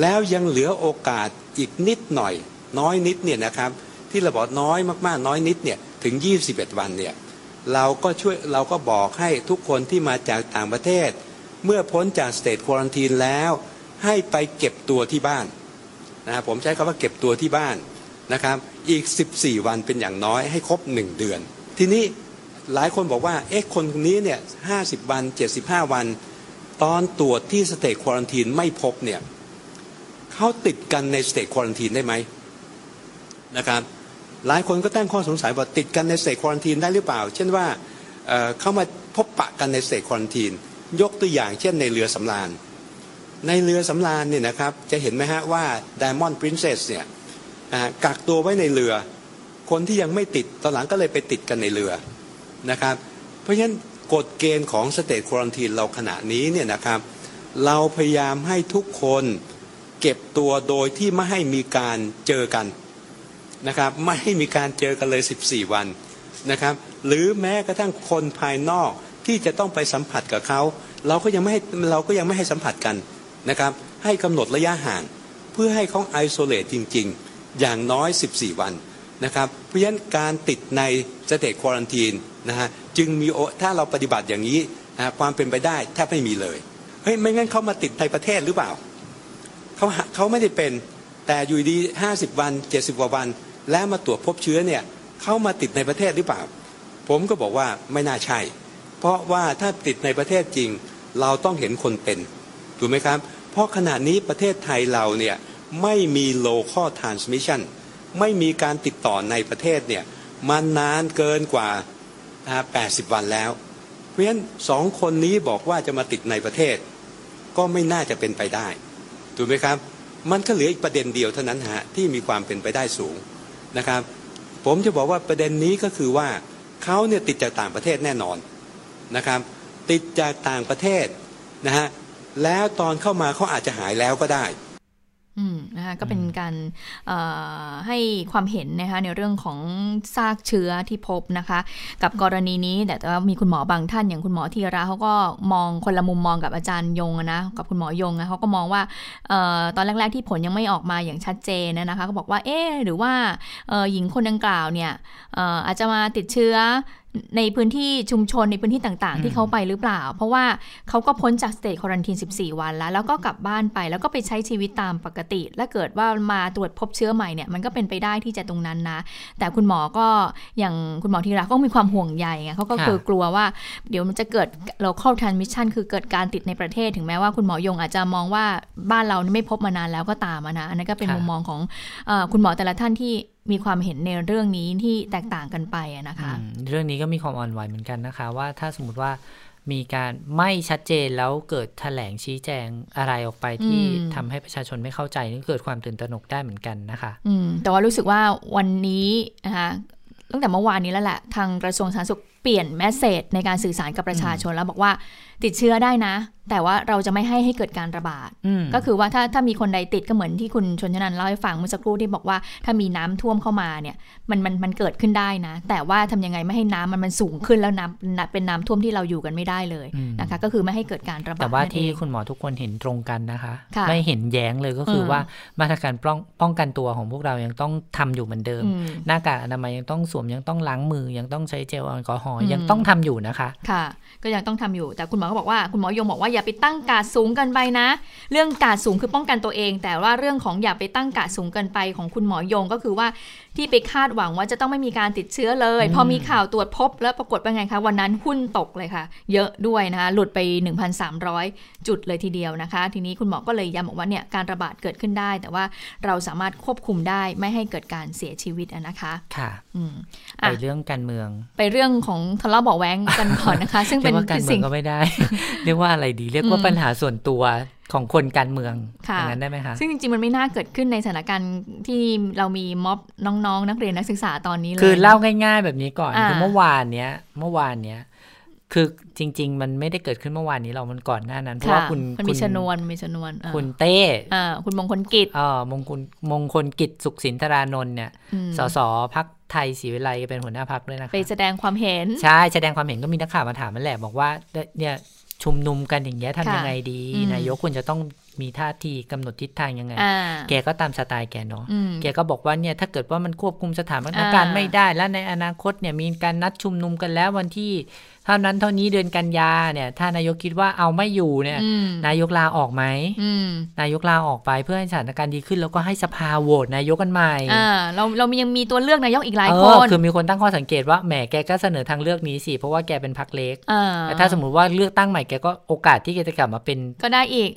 แล้วยังเหลือโอกาสอีกนิดหน่อย น้อยนิดเนี่ยนะครับ ที่เราบอกน้อยมากๆ น้อยนิดเนี่ยถึง 21 วันเนี่ย เราก็ช่วยเราก็บอกให้ทุกคนที่มาจากต่างประเทศ เมื่อพ้นจากสเตทควอนตีนแล้ว ให้ไปเก็บตัวที่บ้านนะผมใช้คำว่าเก็บตัวที่บ้านนะครับ อีก 14 วันเป็นอย่างน้อยให้ครบ 1 เดือน ทีนี้หลายคนบอกว่าเอ๊ะคนนี้เนี่ย50วัน 75 วัน ตอนตรวจที่ state quarantine ไม่พบเนี่ยเขาติดกันใน state quarantine ได้ไหมนะครับ หลายคนก็ตั้งข้อสงสัยว่าติดกันในเตทควอนตีนได้หรือเปล่า เช่นว่าเข้ามาพบปะกันในเตทควอนตีน ยกตัวอย่างเช่นในเรือสำราญ ในเรือสำราญเนี่ยนะครับจะเห็นไหมฮะว่า Diamond Princess เนี่ยกักตัวไว้ในเรือ คนที่ยังไม่ติดตอนหลังก็เลยไปติดกันในเรือนะครับ เพราะฉะนั้นกฎเกณฑ์ของสเตทควอนตีนเราขณะนี้เนี่ยนะครับเราพยายามให้ทุกคนเก็บตัวโดยที่ไม่ให้มีการเจอกัน นะครับไม่ให้มีการเจอกันเลย 14 วันนะครับหรือแม้กระทั่งคนภายนอกที่จะต้องไปสัมผัสกับเขาเราก็ยังไม่ให้เราก็ยังไม่ให้สัมผัสกันนะครับให้กำหนดระยะห่าง เพื่อให้เขา isolate จริง ๆ อย่างน้อย 14 วันนะครับเพราะฉะนั้นการติดใน state quarantine นะฮะจึงมีโอถ้าเราปฏิบัติอย่างนี้นะความเป็นไปได้แทบไม่มีเลยเฮ้ยไม่งั้นเขามาติดในประเทศหรือเปล่าเขาเขาไม่ได้เป็นแต่อยู่ดี 50 วัน 70กว่าวัน แล้วมาตรวจพบเชื้อเนี่ยเข้ามาติดในประเทศหรือเปล่า ผมก็บอกว่าไม่น่าใช่ เพราะว่าถ้าติดในประเทศจริง เราต้องเห็นคนเป็นถูกไหมครับ เพราะขณะนี้ประเทศไทยเราเนี่ยไม่มี local transmission ไม่มีการติดต่อในประเทศเนี่ยมันนานเกินกว่า 80 วันแล้ว เพราะฉะนั้นสองคนนี้บอกว่าจะมาติดในประเทศ ก็ไม่น่าจะเป็นไปได้ถูกไหมครับ มันก็เหลืออีกประเด็นเดียวเท่านั้นฮะที่มีความเป็นไปได้สูง นะครับ ผมจะบอกว่าประเด็นนี้ก็คือว่าเขาเนี่ยติดจากต่างประเทศแน่นอนนะครับ ติดจากต่างประเทศนะฮะแล้วตอนเข้ามาเขาอาจจะหายแล้วก็ได้ นะคะก็เป็นการให้ความเห็นนะคะในเรื่องของซากเชื้อที่พบนะคะ กับกรณีนี้แต่ว่ามีคุณหมอบางท่านอย่างคุณหมอธีระเขาก็มองคนละมุมมองกับอาจารย์ยงนะกับคุณหมอยงนะเขาก็มองว่าตอนแรก ๆ ที่ผลยังไม่ออกมาอย่างชัดเจนนะคะก็บอกว่าเอ๊หรือว่าหญิงคนดังกล่าวเนี่ยอาจจะมาติดเชื้อ ในพื้นที่ชุมชนในพื้นที่ต่างๆ ที่เขาไปหรือเปล่า เพราะว่าเขาก็พ้นจากสเตจควอนตีน 14 วันแล้ว แล้วก็กลับบ้านไปแล้วก็ไปใช้ชีวิตตามปกติ และเกิดว่ามาตรวจพบเชื้อใหม่เนี่ยมันก็เป็นไปได้ที่จะตรงนั้นนะ แต่คุณหมอก็อย่างคุณหมอธีระก็มีความห่วงใยไงเขาก็คือกลัวว่าเดี๋ยวมันจะเกิด local transmission คือเกิดการติดในประเทศถึงแม้ว่าคุณหมอยงอาจจะมองว่าบ้านเราไม่พบมานานแล้วก็ตามนะอันนั้นก็เป็นมุมมองของคุณหมอแต่ละท่านที่มีความเห็นในเรื่องนี้ที่แตกต่างกันไปนะคะ เรื่องนี้ก็มีความอ่อนไหวเหมือนกันนะคะ ว่าถ้าสมมติว่ามีการไม่ชัดเจนแล้วเกิดแถลงชี้แจงอะไรออกไปที่ทำให้ประชาชนไม่เข้าใจนี่เกิดความตื่นตระหนกได้เหมือนกันนะคะ อืมแต่ว่ารู้สึกว่าวันนี้นะคะตั้งแต่เมื่อวานนี้แล้วแหละ ทางกระทรวงสาธารณสุขเปลี่ยนแมสเซจในการสื่อสารกับประชาชนแล้วบอกว่า ติดเชื้อได้นะ แต่ว่าเราจะไม่ให้ให้เกิดการระบาด ก็คือว่าถ้าถ้ามีคนใดติดก็เหมือนที่คุณชนชนันเล่าให้ฟังเมื่อสักครู่ที่บอกว่าถ้ามีน้ำท่วมเข้ามาเนี่ยมันมันมันเกิดขึ้นได้นะ แต่ว่าทำยังไงไม่ให้น้ำมันมันสูงขึ้นแล้วน้ำเป็นน้ำท่วมที่เราอยู่กันไม่ได้เลยนะคะ ก็คือไม่ให้เกิดการระบาดแต่ว่าที่คุณหมอทุกคนเห็นตรงกันนะคะไม่เห็นแย้งเลยก็คือว่ามาตรการป้องป้องกันตัวของพวกเรายังต้องทำอยู่เหมือนเดิม หน้ากากอนามัยยังต้องสวมยังต้องล้างมือยังต้องใช้เจลแอลกอฮอล์ยังต้องทำอยู่นะคะค่ะ ก็ยังต้องทำอยู่แต่คุณหมอก็บอกว่าคุณหมอยงบอกว่าอย่าไปตั้งกาดสูงกันไปนะ เรื่องกาดสูงคือป้องกันตัวเอง แต่ว่าเรื่องของอย่าไปตั้งกาดสูงเกินไปของคุณหมอยงก็คือว่าที่ไปคาดหวังว่าจะต้องไม่มีการติดเชื้อเลย พอมีข่าวตรวจพบแล้วปรากฏเป็นไงคะ วันนั้นหุ้นตกเลยค่ะ เยอะด้วยนะคะหลุดไป 1,300 จุดเลยทีเดียวนะคะ ทีนี้คุณหมอก็เลยย้ำบอกว่าเนี่ยการระบาดเกิดขึ้นได้ แต่ว่าเราสามารถควบคุมได้ไม่ให้เกิดการเสียชีวิตนะคะค่ะไปเรื่องการเมือง ไปเรื่องของทะเลาะเบาแว้งกันก่อนนะคะ ซึ่งเป็นการเมืองก็ไม่ได้เรียกว่าอะไรดี เรียกว่าปัญหาส่วนตัวของคนการเมืองอย่างนั้นได้ไหมคะซึ่งจริงๆ มันไม่น่าเกิดขึ้นในสถานการณ์ที่เรามีม็อบน้องๆ นักเรียนนักศึกษาตอนนี้เลยคือเล่าง่าย ๆ แบบนี้ก่อนคือเมื่อวานเนี้ยเมื่อวานเนี้ยคือจริง ๆ มันไม่ได้เกิดขึ้นเมื่อวานนี้เรามันก่อนหน้านั้นเพราะว่าคุณมันมีชนวนมีชนวนคุณเต้คุณมงคลกิจอ๋อมงคลมงคลกิจสุขสินธารานนท์เนี่ยสสพัก ไทยศรีวิไลเป็นหัวหน้าพักด้วยนะคะไปแสดงความเห็น ใช่แสดงความเห็นก็มีนักข่าวมาถามนั่นแหละบอกว่าเนี่ยชุมนุมกันอย่างเงี้ยทำยังไงดี นายกควรจะต้องมีท่าทีกำหนดทิศทางยังไงอ่าแกก็ตามสไตล์แกเนาะอืมแกก็บอกว่าเนี่ยถ้าเกิดว่ามันควบคุมสถานการณ์อ่าไม่ได้ และในอนาคตเนี่ยมีการนัดชุมนุมกันแล้ววันที่เท่านั้นเท่านี้เดือนกันยาเนี่ย ถ้านายกคิดว่าเอาไม่อยู่เนี่ยอืมนายกลาออกไหมอืมนายกลาออกไปเพื่อให้สถานการณ์ดีขึ้น แล้วก็ให้สภาโหวตนายกกันใหม่อ่าเราเรายังมีตัวเลือกนายกอีกหลายเอคอนคือมีคนตั้งข้อสังเกตว่าแหมแกก็เสนอทางเลือกนี้สิเพราะว่าแกเป็นพรรคเล็กอ่าแต่ถ้าสมมติว่าเลือกตั้งใหม่แกก็โอกาสที่แกจะกลับมาเป็นก็ได้อีก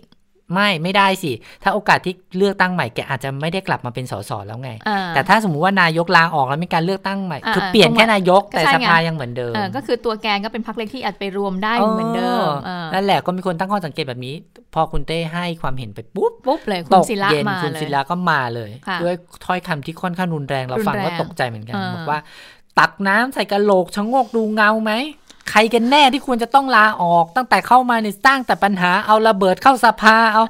ไม่ไม่ได้สิ ถ้าโอกาสที่เลือกตั้งใหม่แกอาจจะไม่ได้กลับมาเป็นสสแล้วไงอ่าแต่ถ้าสมมุติว่านายกลาออกแล้วมีการเลือกตั้งใหม่อ่าคือเปลี่ยนก็เหมืแค่อนนายกก็แต่ใช่สไงภายังเหมือนเดิมเออก็คือตัวแกนก็เป็นพรรคเล็กที่อาจไปรวมได้เหมือนเดิมเออนั่นแหละก็มีคนตั้งข้อสังเกตแบบนี้ พอคุณเต้ให้ความเห็นไปปุ๊บปุ๊บเลยคุตณกศิระเย็นมาคุณเลยศิระก็มาเลยค่ะด้วยถ้อยคำที่ค่อนข้างรุนแรงเรารุนฟังแรงก็ตกใจเหมือนกันอ่าบอกว่า ตักน้ำใส่กระโหลกชะโงกดูเงาไหม ใครกันแน่ที่ควรจะต้องลาออก ตั้งแต่เข้ามาเนี่ยสร้างแต่ปัญหาเอาระเบิดเข้าสภาเอา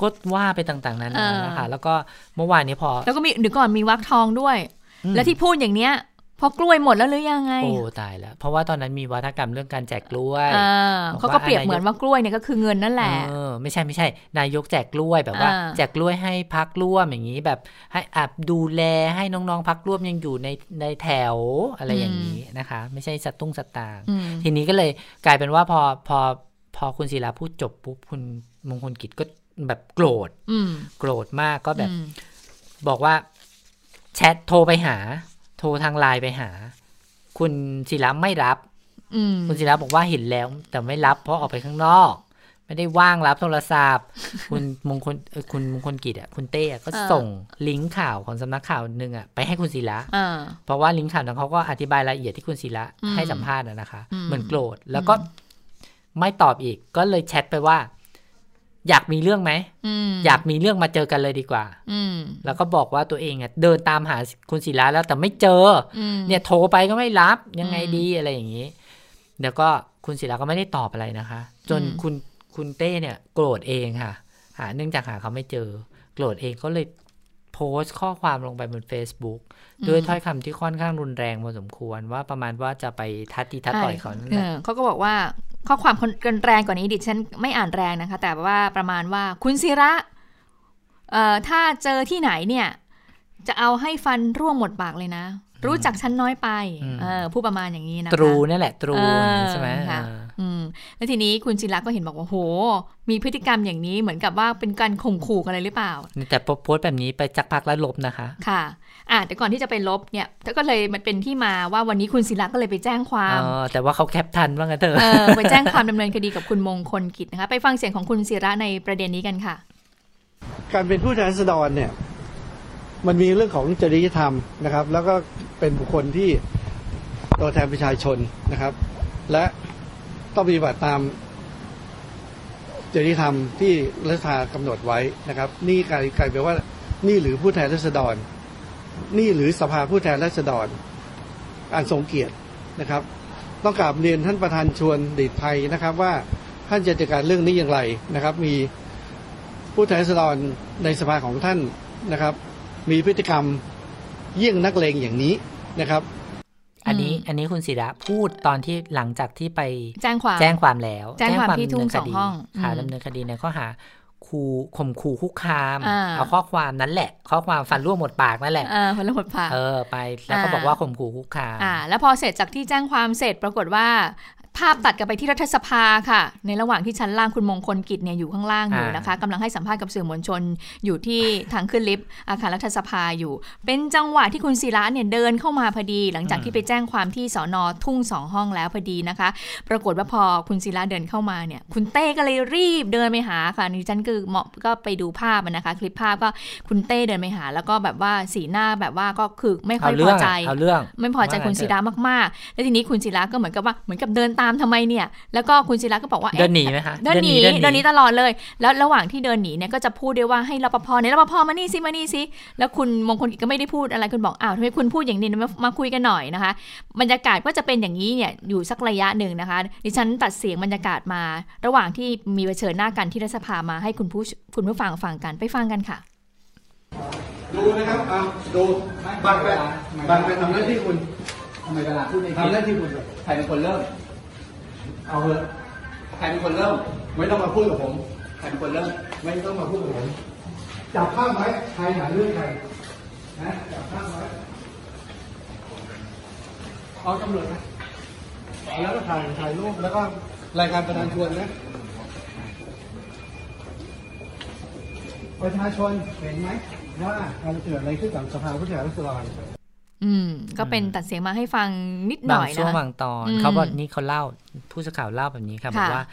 ก็ว่าไปต่างๆนั้นอ่านนะคะแล้วก็เมื่อวานนี้พอ แล้วก็มีเดี๋ยวก่อนมีวักทองด้วยอืมแล้วที่พูดอย่างเนี้ยเพอกล้วยหมดแล้วหรือยังไง โอ้ตายแล้ว เพราะว่าตอนนั้นมีวัฒกรรมเรื่องการแจกกล้วยอ่าบอกว่าเขาก็เปรียบนายกเหมือนว่ากล้วยเนี่ยก็คือเงินนั่นแหละเออไม่ใช่ไม่ใช่ นายกแจกกล้วยแบบว่าอ่า แจกกล้วยให้พักร่วมอย่างนี้แบบ ให้อับดูแลให้น้องๆพักร่วมยังอยู่ในในแถวอะไรอย่างนี้นะคะ ไม่ใช่สตุ้งสตางค์อืมทีนี้ก็เลยกลายเป็นว่าพอพอพอคุณศิลาพูดจบปุ๊บคุณมงคลกิจก็แบบโกรธอืมโกรธมากก็แบบอืมบอกว่า แชทโทรไปหา โทรทางไลน์ไปหา คุณศิลาไม่รับอืมคุณศิระบอกว่าเห็นแล้ว แต่ไม่รับเพราะออกไปข้างนอก ไม่ได้ว่างรับโทรศัพท์ คุณมงคลเอ่อคุณมงคลกิจอะคุณเต้อะก็อ่าส่งลิงก์ข่าวของสำนักข่าวหนึ่งอะไปให้คุณศิระอ่าเพราะว่าลิงก์ข่าวนั้นเขาก็อธิบายรายละเอียดที่คุณศิระอืมให้สัมภาษณ์อะนะคะอืมเหมือนโกรธแล้วก็ไม่ตอบอีกก็เลยแชทไปว่า อยากมีเรื่องไหมอืมอยากมีเรื่องมาเจอกันเลยดีกว่า อืมแล้วก็บอกว่าตัวเองอะเดินตามหาคุณศิระแล้วแต่ไม่เจออืมเนี่ยโทรไปก็ไม่รับยังไงอืมดีอะไรอย่างนี้เดี๋ยวก็คุณศิลาก็ไม่ได้ตอบอะไรนะคะ จนอืมคุณคุณเต้เนี่ย โกรธเองค่ะ หาเนื่องจากหาเขาไม่เจอ โกรธเองก็เลย โพสต์ข้อความลงไปบน Facebook ด้วยถ้อยคำที่ค่อนข้างรุนแรงพอสมควรว่าประมาณว่าจะไปทัดตีทัดต่อยเขานั่นแหเอละอเขาก็บอกว่าข้อความคนแรงกว่านี้ดิฉันไม่อ่านแรงนะคะ แต่ว่าประมาณว่าคุณศิระเอ่อถ้าเจอที่ไหนเนี่ย จะเอาให้ฟันร่วงหมดปากเลยนะ รู้จักฉันน้อยไปอืมเออพูดประมาณอย่างนี้นะคะตรูนั่นแหละตรูเออใช่ไหมค่ะเอออืมแล้วทีนี้คุณศิระก็เห็นบอกว่าโห มีพฤติกรรมอย่างนี้เหมือนกับว่าเป็นการข่มขู่กันเลยหรือเปล่า แต่โพสต์แบบนี้ไปจักพักแล้วลบนะคะค่ะอะแต่ก่อนที่จะไปลบเนี่ยก็เลยมันเป็นที่มาว่าวันนี้คุณศิระก็เลยไปแจ้งความอ๋อแต่ว่าเขาแคปทันว่างั้นเถอะเออไปแจ้งความดำเนินคดีกับคุณมงคลกิจนะคะไปฟังเสียงของคุณศิระในประเด็นนี้กันค่ะ การเป็นผู้แทนราษฎรเนี่ย มันมีเรื่องของจริยธรรมนะครับ แล้วก็ เป็นบุคคลที่ตัวแทนประชาชนนะครับ และต้องปฏิบัติตามจริยธรรมที่รัฐธรรมกำหนดไว้นะครับ นี่กลายกลายเป็นว่านี่หรือผู้แทนราษฎร นี่หรือสภาผู้แทนราษฎรอันทรงเกียรตินะครับ ต้องกราบเรียนท่านประธานชวนดีดภัยนะครับว่าท่านจะจัดการเรื่องนี้อย่างไรนะครับ มีผู้แทนราษฎรในสภาของท่านนะครับ มีพฤติกรรมเยี่ยงนักเลงอย่างนี้ นะครับ อันนี้อันนี้คุณศิระพูดตอนที่หลังจากที่ไปแจ้งความแจ้งความแล้ว แจ้งความที่ทุ่งดำเนินคดีสองห้องค่ะอืมดำเนินคดีในข้อหาคูข่มขู่คุกคามอ่าเอาข้อความนั้นแหละ ข้อความฟันร่วงหมดปากนั่นแหละเออคนละหมดผ่าเออไปแล้วก็อ่าบอกว่าข่มขู่คุกคามอ่าแล้วพอเสร็จจากที่แจ้งความเสร็จปรากฏว่า ภาพตัดกันไปที่รัฐสภาค่ะ ในระหว่างที่ชั้นล่างคุณมงคลกิจเนี่ยอยู่ข้างล่างอยู่นะคะกำลังให้สัมภาษณ์กับสื่อมวลชนอยู่ที่ทางขึ้นลิฟต์อาคารรัฐสภาอยู่ เป็นจังหวะที่คุณศิระเนี่ยเดินเข้ามาพอดี หลังจากที่ไปแจ้งความที่สอนอทุ่งสองห้องแล้วพอดีนะคะ ปรากฏว่าพอคุณศิระเดินเข้ามาเนี่ย คุณเต้ก็เลยรีบเดินไปหาค่ะนี่ฉันคือเหมาะก็ไปดูภาพอะนะคะ คลิปภาพก็คุณเต้เดินไปหา แล้วก็แบบว่าสีหน้าแบบว่าก็คือไม่ค่อเอายพเรื่อองใจอะเอาเรื่องไม่พอใจคุณศิระมากๆ แล้วทีนี้คุณศิระก็เหมือนกับว่าเหมือนกับเดินตามทำไมเนี่ย แล้วก็คุณศิระก็บอกว่าเดินอ๊ะหนีไหมคะเดินหนีเดินหนีตลอดเลย แล้วระหว่างที่เดินหนีเนี่ยก็จะพูดด้วยว่าให้รปภเนี่ยรปภมานี่สิมานี่สิแล้วคุณมงคลกิจก็ไม่ได้พูดอะไรคุณบอกอ้าวทำไมคุณพูดอย่างนี้มามาคุยกันหน่อยนะคะ บรรยากาศก็จะเป็นอย่างนี้เนี่ยอยู่สักระยะหนึ่งนะคะ ดิฉันตัดเสียงบรรยากาศมา ระหว่างที่มีเผชิญหน้ากันที่รัฐสภามาให้คุณผู้คุณผู้ฟังฟังกันไปฟังกันค่ะดูนะครับอะดูบัตรไปบัตรไปทำหน้าที่คุณทำไมเวลาพูดในคทำหลิน้าปที่คุณก่อนใครเป็นคนเริ่ม เอาเถอะใครเป็นคนเริ่ม ไม่ต้องมาพูดกับผมใครเป็นคนเริ่ม ไม่ต้องมาพูดกับผม จับภาพไว้ใครหาเรื่องใครนะจับภาพไว้เอาตำรวจนะแล้วก็ถ่ายถ่ายรูปแล้วก็รายการประธานชวนนะประชาชนเห็นไหมว่าการเกิดอะไรขึ้นกับสภาผู้แทนราษฎร อืม ก็เป็นตัดเสียงมาให้ฟังนิดหบาน่งอยช่วงนะบางตอนอืมเขาบอกนี่เขาเล่าผู้สื่อข่าวเล่าแบบนี้ค่ะค่ะบอกว่า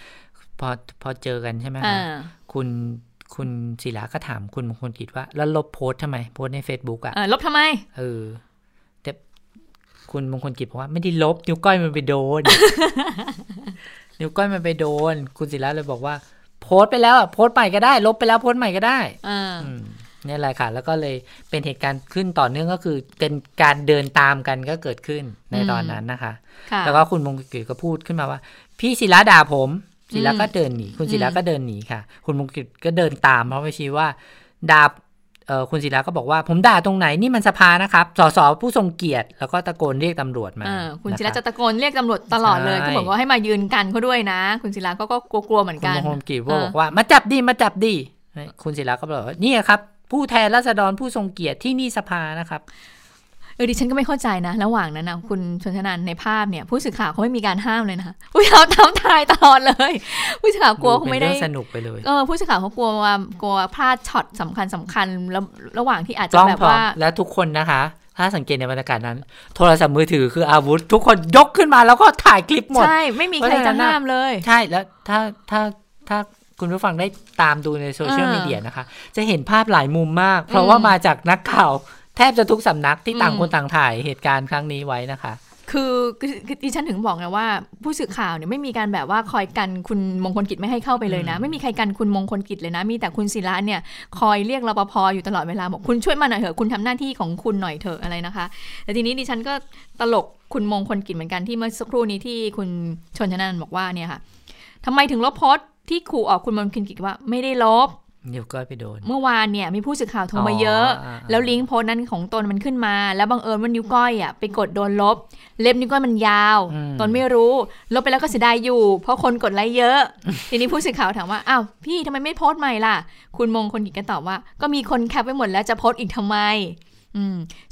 พอพอเจอกันใช่ไหมอ่าคะคุณคุณศิลาก็ถามคุณมงคลกิจว่า แล้วลบโพสต์ทำไมโพสต์ใน Facebook อะเออลบทำไมเออแต่คุณมงคลกิจบอกว่าไม่ได้ลบ นิ้วก้อยมันไปโดน นิ้วก้อยมันไปโดน คุณศิลาเลยบอกว่า โพสต์ไปแล้วอะโพสต์ใหม่ก็ได้ ลบไปแล้วโพสต์ใหม่ก็ได้อ่าอืม นี่แหละค่ะ แล้วก็เลยเป็นเหตุการณ์ขึ้นต่อเนื่องก็คือเป็นการเดินตามกันก็เกิดขึ้นในตอนนั้นนะคะค่ะแล้วก็คุณมงคลกิจก็พูดขึ้นมาว่า พี่ศิลาด่าผมศิลาอืมก็เดินหนี คุณศิลาอืมก็เดินหนีค่ะ คุณมงคลกิจก็เดินตามเพราะไปชี้ว่าด่าเอ่อคุณศิลาก็บอกว่าผมด่าตรงไหนนี่มันสภานะครับสสผู้ทรงเกียรติแล้วก็ตะโกนเรียกตำรวจมาเออคุณนะศิลาคะจะตะโกนเรียกตำรวจตลอดเลยใช่ก็บอกว่าให้มายืนกันเขาด้วยนะ คุณศิลาก็ก็กลัวๆเหมือนคุณกันมงคลกิจเออบอกว่ามาจับดิมาจับดิคุณศิลาก็บอกว่านี่ครับ ผู้แทนราษฎรผู้ทรงเกียรติที่นี่สภานะครับเออดิฉันก็ไม่เข้าใจนะ ระหว่างนั้นนะคุณชนชนันในภาพเนี่ย ผู้สื่อข่าวเขาไม่มีการห้ามเลยนะคะผู้สื่อข่าวตามถ่ายตลอดเลย ผู้สื่อข่าวกลัวคงไม่ได้เป็นเรื่องสนุกไปเลยเออผู้สื่อข่าวเขากลัวว่ากลัวพลาดช็อตสำคัญสำคัญแล้วระหว่างที่อาจกจะล้องแบบพร้อมว่าและทุกคนนะคะ ถ้าสังเกตในบรรยากาศนั้น โทรศัพท์มือถือคืออาวุธ ทุกคนยกขึ้นมาแล้วก็ถ่ายคลิปหมดใช่ไม่มีใครจะห้ามเลย ใช่แล้วถ้าถ้าถ้า คุณผู้ฟังได้ตามดูในโซเชียลอ่ามีเดียนะคะ จะเห็นภาพหลายมุมมาก เพราะว่ามาจากนักข่าว แทบจะทุกสำนักที่ต่างอืมคนต่างถ่ายเหตุการณ์ครั้งนี้ไว้นะคะคือคือคือดิฉันถึงบอกไงว่า ผู้สื่อข่าวเนี่ยไม่มีการแบบว่าคอยกันคุณมงคลกิจไม่ให้เข้าไปเลยนะอืมไม่มีใครกันคุณมงคลกิจเลยนะ มีแต่คุณศิระเนี่ยคอยเรียกรปภอยู่ตลอดเวลาบอกคุณช่วยมาหน่อยเถอะคุณทำหน้าที่ของคุณหน่อยเถอะอะไรนะคะแต่ทีนี้ดิฉันก็ตลกคุณมงคลกิจเหมือนกันที่เมื่อสักครู่นี้ที่คุณชนชนันบอกว่าเนี่ยค่ะทำไมถึงลบโพสต์ ที่ขู่ออกคุณมงคลกิจว่าไม่ได้ลบเดี๋ยวก็ไปโดน เมื่อวานเนี่ยมีผู้สื่อข่าวโทรมาเยอะอ๋ออ่าๆแล้วลิงก์โพสต์นั้นของตนมันขึ้นมา แล้วบังเอิญว่านิ้วก้อยอะไปกดโดนลบ เล็บนิ้วก้อยมันยาวอืมตนไม่รู้ ลบไปแล้วก็เสียดายอยู่ เพราะคนกดไลค์เยอะ ทีนี้ผู้สื่อข่าวถามว่า อ้าวพี่ทำไมไม่โพสต์ใหม่ล่ะ คุณมงคลกิจก็ตอบว่า ก็มีคนแคปไว้หมดแล้วจะโพสต์อีกทำไมอืม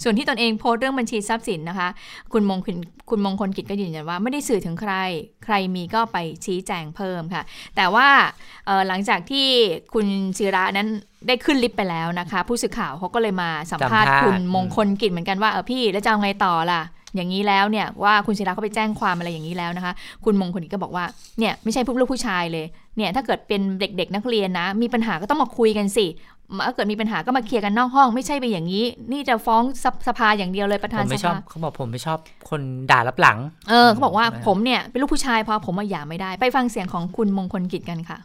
ส่วนที่ตนเองโพสต์เรื่องบัญชีทรัพย์สินนะคะ คุณมงคลคุณมงคลกิจก็ยืนยันว่าไม่ได้สื่อถึงใคร ใครมีก็ไปชี้แจงเพิ่มค่ะ แต่ว่าเอ่อหลังจากที่คุณศิระนั้นได้ขึ้นลิฟต์ไปแล้วนะคะ ผู้สื่อข่าวเขาก็เลยมาสัมภาษณ์สัมภาษณ์คุณมงคลกิจเหมือนกันว่าเออพี่แล้วจะเอาไงต่อล่ะอย่างนี้แล้วเนี่ยว่าคุณศิระเขาไปแจ้งความอะไรอย่างนี้แล้วนะคะ คุณมงคลกิจก็บอกว่าเนี่ยไม่ใช่พวกลูกผู้ชายเลยเนี่ยถ้าเกิดเป็นเด็กๆนักเรียนนะ มีปัญหาก็ต้องมาคุยกันสิ ถ้าเกิดมีปัญหาก็มาเคลียร์กันนอกห้อง ไม่ใช่ไปอย่างนี้ นี่จะฟ้องสภสภาอย่างเดียวเลยประผธานมสไม่ชอบภาเขาบอกผมไม่ชอบคนด่ารับหลัง เออเขาบอกว่าใช่ไหมผมเนี่ยเป็นลูกผู้ชายพอผมมาหย่าไม่ได้ ไปฟังเสียงของคุณมงคลกิจกันค่ะ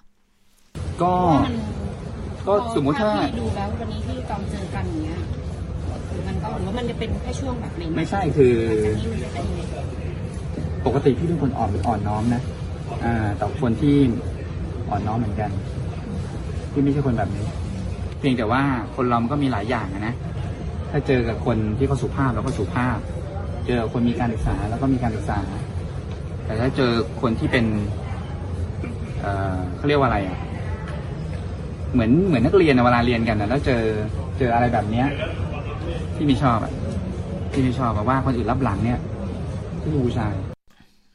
ก็ก็สมมุติถ้าที่ดูแล้ววันนี้ที่ตอนเจอกันอย่างเงี้ยคือมันก็หรือว่ามันจะเป็นแค่ช่วงแบบไหนไม่ใช่คือหลังจากนี้มันจะเป็นยังไงปกติพี่เป็นคนอ่อนอ่อนน้อมนะอ่าแต่คนที่อ่อนน้อมเหมือนกันพี่ไม่ใช่คนแบบนี้ เพียงแต่ว่าคนเรามันก็มีหลายอย่างอะนะ ถ้าเจอกับคนที่เขาสุภาพเราก็สุภาพ เจอคนมีการศึกษาแล้วก็มีการศึกษา แต่ถ้าเจอคนที่เป็นเอ่อเขาเรียกว่าอะไรอะ เหมือนเหมือนนักเรียนอะเวลาเรียนกันนะแล้วเจอเจออะไรแบบเนี้ยที่ไม่ชอบอะที่ไม่ชอบอะว่าคนอื่นรับหลังเนี่ยที่ผู้ชาย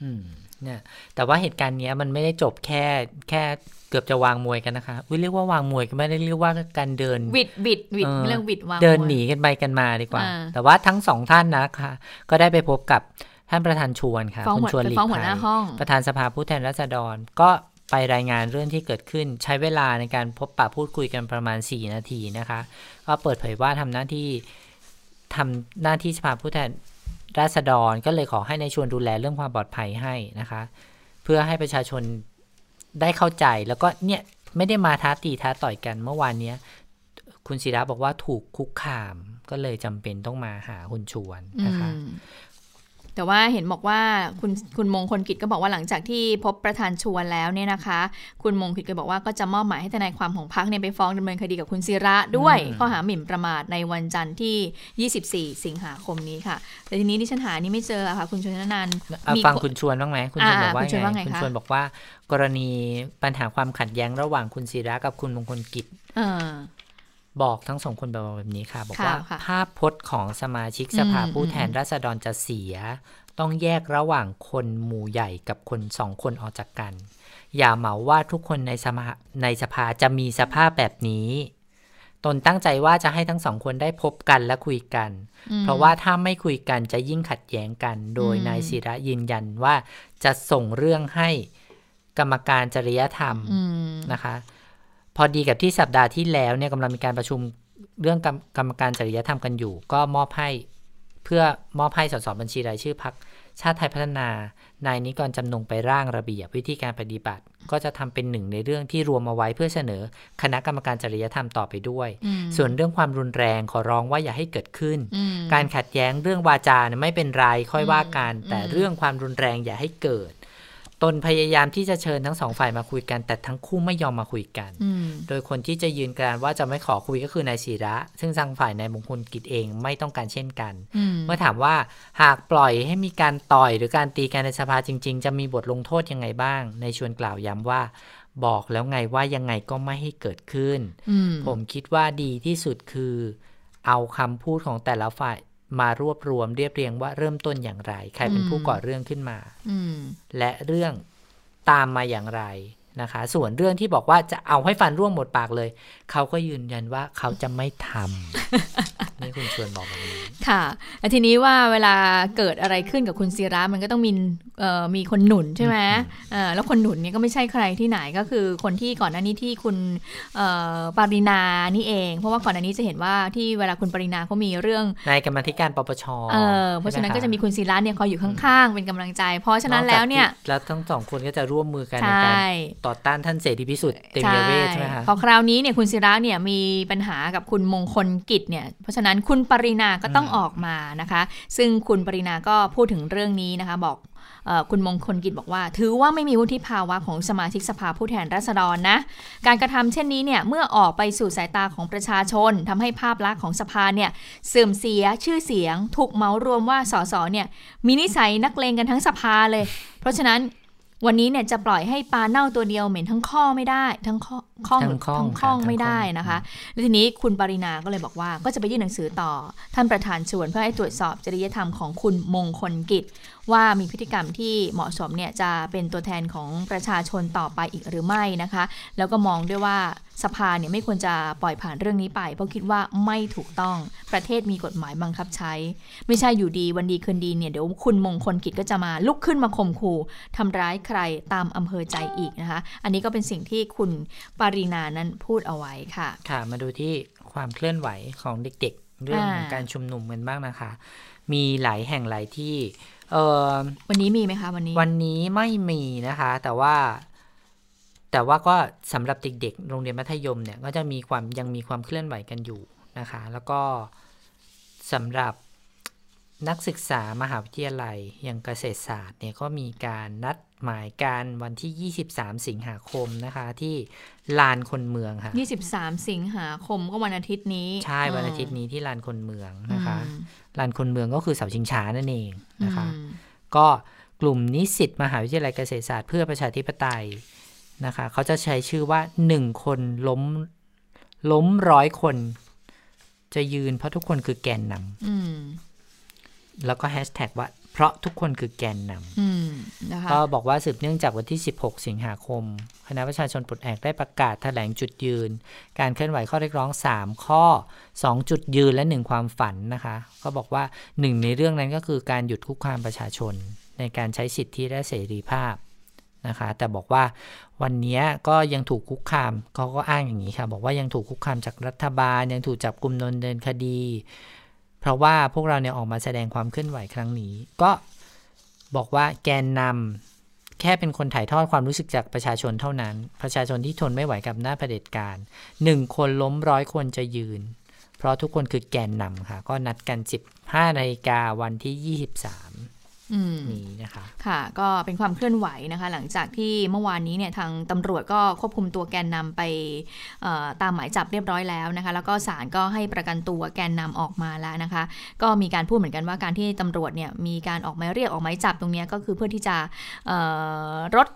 อืมเนี่ยแต่ว่าเหตุการณ์เนี้ยมันไม่ได้จบแค่แค่ กือบจะวางมวยกันนะคะอุ้ยเรียกว่าวางมวยก็ไม่ได้เรียกว่าการเดินวิดวิดวิดเออเรื่องวิดวางเดินมวยหนีกันไปกันมาดีกว่าอ่า แต่ว่าทั้งสองท่านนะคะก็ได้ไปพบกับท่านประธานชวนค่ะฟ้องคุณหัวชวนหไปลีกฟ้องหัวหภัน้ายห้องประธานสภาผู้แทนราษฎร ก็ไปรายงานเรื่องที่เกิดขึ้น ใช้เวลาในการพบปะพูดคุยกันประมาณ 4 นาทีนะคะ ก็เปิดเผยว่าทำหน้าที่ทำหน้าที่สภาผู้แทนราษฎร ก็เลยขอให้ในายชวนดูแลเรื่องความปลอดภัยให้นะคะ เพื่อให้ประชาชน ได้เข้าใจแล้วก็เนี่ยไม่ได้มาท้าตีท้าต่อยกันเมื่อวานเนี้ยคุณศิระบอกว่าถูกคุกคามก็เลยจำเป็นต้องมาหาคุณชวนนะคะ แต่ว่าเห็นบอกว่าคุณคุณมงคลกิจก็บอกว่าหลังจากที่พบประธานชวนแล้วเนี่ยนะคะ คุณมงคลกิจก็บอกว่าก็จะมอบหมายให้ทนายความของพรรคเนี่ยไปฟ้องดำเนินคดีกับคุณศิระด้วยอืมข้อหาหมิ่นประมาทในวันจันทร์ที่ 24 สิงหาคมนี้ค่ะ แต่ทีนี้ดิฉันหานี่ไม่เจออะค่ะ คุณชนนันท์เอามีฟังคนคุณชวนบ้างไหมคุณชวนอ่าบอกว่าคุณชวนว่าไงไงคุณคะชวนบอกว่ากรณีปัญหาความขัดแย้งระหว่างคุณศิระกับคุณมงคลกิจเออ บอกทั้งสองคนแบบแบบนี้ค่ะ บอกค่ะว่าค่ะภาพพจน์ของสมาชิกสภาอืมผู้แทนอืมราษฎรจะเสีย ต้องแยกระหว่างคนหมู่ใหญ่กับคนสองคนออกจากกัน อย่าเหมาว่าทุกคนในสภาในสภาจะมีสภาพแบบนี้ ตนตั้งใจว่าจะให้ทั้งสองคนได้พบกันและคุยกันอืมเพราะว่าถ้าไม่คุยกันจะยิ่งขัดแย้งกัน โดยอืมนายศิระยืนยันว่าจะส่งเรื่องให้กรรมการจริยธรรมอืมนะคะ พอดีกับที่สัปดาห์ที่แล้วเนี่ยกำลังมีการประชุมเรื่องกรรมกรรมการจริยธรรมกันอยู่ ก็มอบให้เพื่อมอบให้สสบัญชีรายชื่อพักชาติไทยพัฒนานายนิกรจำนงไปร่างระเบียบวิธีการปฏิบัติ ก็จะทำเป็นหนึ่งในเรื่องที่รวมเอาไว้เพื่อเสนอคณะกรรมการจริยธรรมต่อไปด้วยอืมส่วนเรื่องความรุนแรงขอร้องว่าอย่าให้เกิดขึ้นอืมการขัดแย้งเรื่องวาจาเนี่ยไม่เป็นไรค่อยว่ากันอืมแต่อืมเรื่องความรุนแรงอย่าให้เกิด ตนพยายามที่จะเชิญทั้งสองฝ่ายมาคุยกัน แต่ทั้งคู่ไม่ยอมมาคุยกันอืมโดยคนที่จะยืนกรานว่าจะไม่ขอคุยก็คือนายศิระ ซึ่งทางฝ่ายนายมงคลกิจเองไม่ต้องการเช่นกันอืมเมื่อถามว่าหากปล่อยให้มีการต่อยหรือการตีกันในสภาจริง ๆ จะมีบทลงโทษยังไงบ้าง ในชวนกล่าวย้ำว่าบอกแล้วไงว่ายังไงก็ไม่ให้เกิดขึ้นอืมผมคิดว่าดีที่สุดคือ เอาคำพูดของแต่ละฝ่าย มารวบรวมเรียบเรียงว่าเริ่มต้นอย่างไร ใครเป็นผู้ก่อเรื่องขึ้นมาอืมและเรื่องตามมาอย่างไร นะคะ ส่วนเรื่องที่บอกว่าจะเอาให้ฟันร่วงหมดปากเลย เขาก็ยืนยันว่าเขาจะไม่ทำนี่คุณชวนบอกแบบนี้ค่ะแล้วทีนี้ว่าเวลาเกิดอะไรขึ้นกับคุณศิระมันก็ต้องมีเอ่อมีคนหนุนใช่ไหมเอ่อแล้วคนหนุนเนี่ยก็ไม่ใช่ใครที่ไหนก็คือคนที่ก่อนหน้านี้ที่คุณเอ่อปารินานี่เอง เพราะว่าก่อนหน้านี้จะเห็นว่าที่เวลาคุณปรินาเขามีเรื่องในกรรมาธิการปปชเออเพราะฉะนั้นก็จะมีใช่ไหคุณศิระเนี่ยคอยอยู่ข้างๆเป็นกำลังใจ เพราะฉะนั้นแล้วเนี่ยอกจากที่แล้วทั้งสองคนก็จะร่วมมือกันในใช่การต่อต้านท่านเสรีพิสุทธิ์เตมียเวทใช่ไหมคะพอคราวนี้เนี่ยคุณศิระเนี่ยมีปัญหากับคุณมงคลกิจเนี่ยเพราะฉะนั้นคุณปรินาก็ต้องอืมออกมานะคะ ซึ่งคุณปรินาก็พูดถึงเรื่องนี้นะคะ บอกเออคุณมงคลกิจบอกว่า ถือว่าไม่มีวุฒิภาวะของสมาชิกสภาผู้แทนราษฎรนะ การกระทำเช่นนี้เนี่ยเมื่อออกไปสู่สายตาของประชาชนทำให้ภาพลักษณ์ของสภาเนี่ยเสื่อมเสียชื่อเสียง ถูกเหมารวมว่าสสเนี่ยมีนิสัยนักเลงกันทั้งสภาเลย เพราะฉะนั้น วันนี้เนี่ยจะปล่อยให้ปลาเน่าตัวเดียวเหม็นทั้งข้อไม่ได้ ทั้งข้อข้องทั้งข้องทั้งข้องค่ะไม่ได้ทั้งข้องนะคะ แล้วทีนี้คุณปรินาก็เลยบอกว่าก็จะไปยื่นหนังสือต่อ ท่านประธานชวนเพื่อให้ตรวจสอบจริยธรรมของคุณมงคลกิจว่ามีพฤติกรรมที่เหมาะสมเนี่ยจะเป็นตัวแทนของประชาชนต่อไปอีกหรือไม่นะคะ แล้วก็มองด้วยว่าสภาเนี่ยไม่ควรจะปล่อยผ่านเรื่องนี้ไป เพราะคิดว่าไม่ถูกต้องประเทศมีกฎหมายบังคับใช้ ไม่ใช่อยู่ดีวันดีคืนดีเนี่ยเดี๋ยวคุณมงคลกิจก็จะมาลุกขึ้นมาข่มขู่ทำร้ายใครตามอำเภอใจอีกนะคะ อันนี้ก็เป็นสิ่งที่คุณปารีนานั้นพูดเอาไว้ค่ะ ค่ะ มาดูที่ความเคลื่อนไหวของเด็กๆ เรื่องอการชุมนุมกันบ้างนะคะ มีหลายแห่งหลายที่ เออวันนี้มีไหมคะวันนี้ วันนี้ไม่มีนะคะ แต่ว่า แต่ว่าก็สำหรับเด็กๆ โรงเรียนมัธยมเนี่ย ก็จะมีความยังมีความเคลื่อนไหวกันอยู่นะคะ แล้วก็สำหรับนักศึกษามหาวิทยาลัยอย่างเกษตรศาสตร์เนี่ยก็มีการนัดหมายการวันที่ 23 สิงหาคมนะคะ ที่ลานคนเมืองค่ะ23 สิงหาคมก็วันอาทิตย์นี้ ใช่วันอาทิตย์นี้ที่ลานคนเมืองอืมนะคะลานคนเมืองก็คือเสาชิงช้านั่นเองนะคะอืม ก็กลุ่มนิสิตมหาวิทยาลัยเกษตรศาสตร์เพื่อประชาธิปไตยนะคะเขาจะใช้ชื่อว่าหนึ่งคนล้มล้มร้อยคน จะยืนเพราะทุกคนคือแกนนอืมำแล้วก็แฮชแท็กว่า เพราะทุกคนคือแกนนำอืมนะคะก็บอกว่าสืบเนื่องจากวันที่ 16 สิงหาคม คณะประชาชนปลดแอกได้ประกาศแถลงจุดยืน การเคลื่อนไหวข้อเรียกร้อง 3 ข้อ 2 จุดยืนและ 1 ความฝันนะคะก็บอกว่าหนึ่งในเรื่องนั้นก็คือการหยุดคุกคามประชาชน ในการใช้สิทธิและเสรีภาพนะคะแต่บอกว่าวันนี้ก็ยังถูกคุกคามเขาก็อ้างอย่างนี้ค่ะ บอกว่ายังถูกคุกคามจากรัฐบาลยังถูกจับกลุ่มดำเนินคดี เพราะว่าพวกเราเนี่ยออกมาแสดงความเคลื่อนไหวครั้งนี้ ก็บอกว่าแกนนำแค่เป็นคนถ่ายทอดความรู้สึกจากประชาชนเท่านั้น ประชาชนที่ทนไม่ไหวกับหน้าเผด็จการหนึ่งคนล้มร้อยคนจะยืน เพราะทุกคนคือแกนนำค่ะ ก็นัดกัน 15นาฬิกาวันที่ 23อืม นี้นะคะค่ะ ก็เป็นความเคลื่อนไหวนะคะ หลังจากที่เมื่อวานนี้เนี่ยทางตำรวจก็ควบคุมตัวแกนนำไปเอ่อตามหมายจับเรียบร้อยแล้วนะคะ แล้วก็ศาลก็ให้ประกันตัวแกนนำออกมาแล้วนะคะ ก็มีการพูดเหมือนกันว่าการที่ตำรวจเนี่ยมีการออกหมายเรียกออกหมายจับตรงเนี้ยก็คือเพื่อที่จะเอ่อลด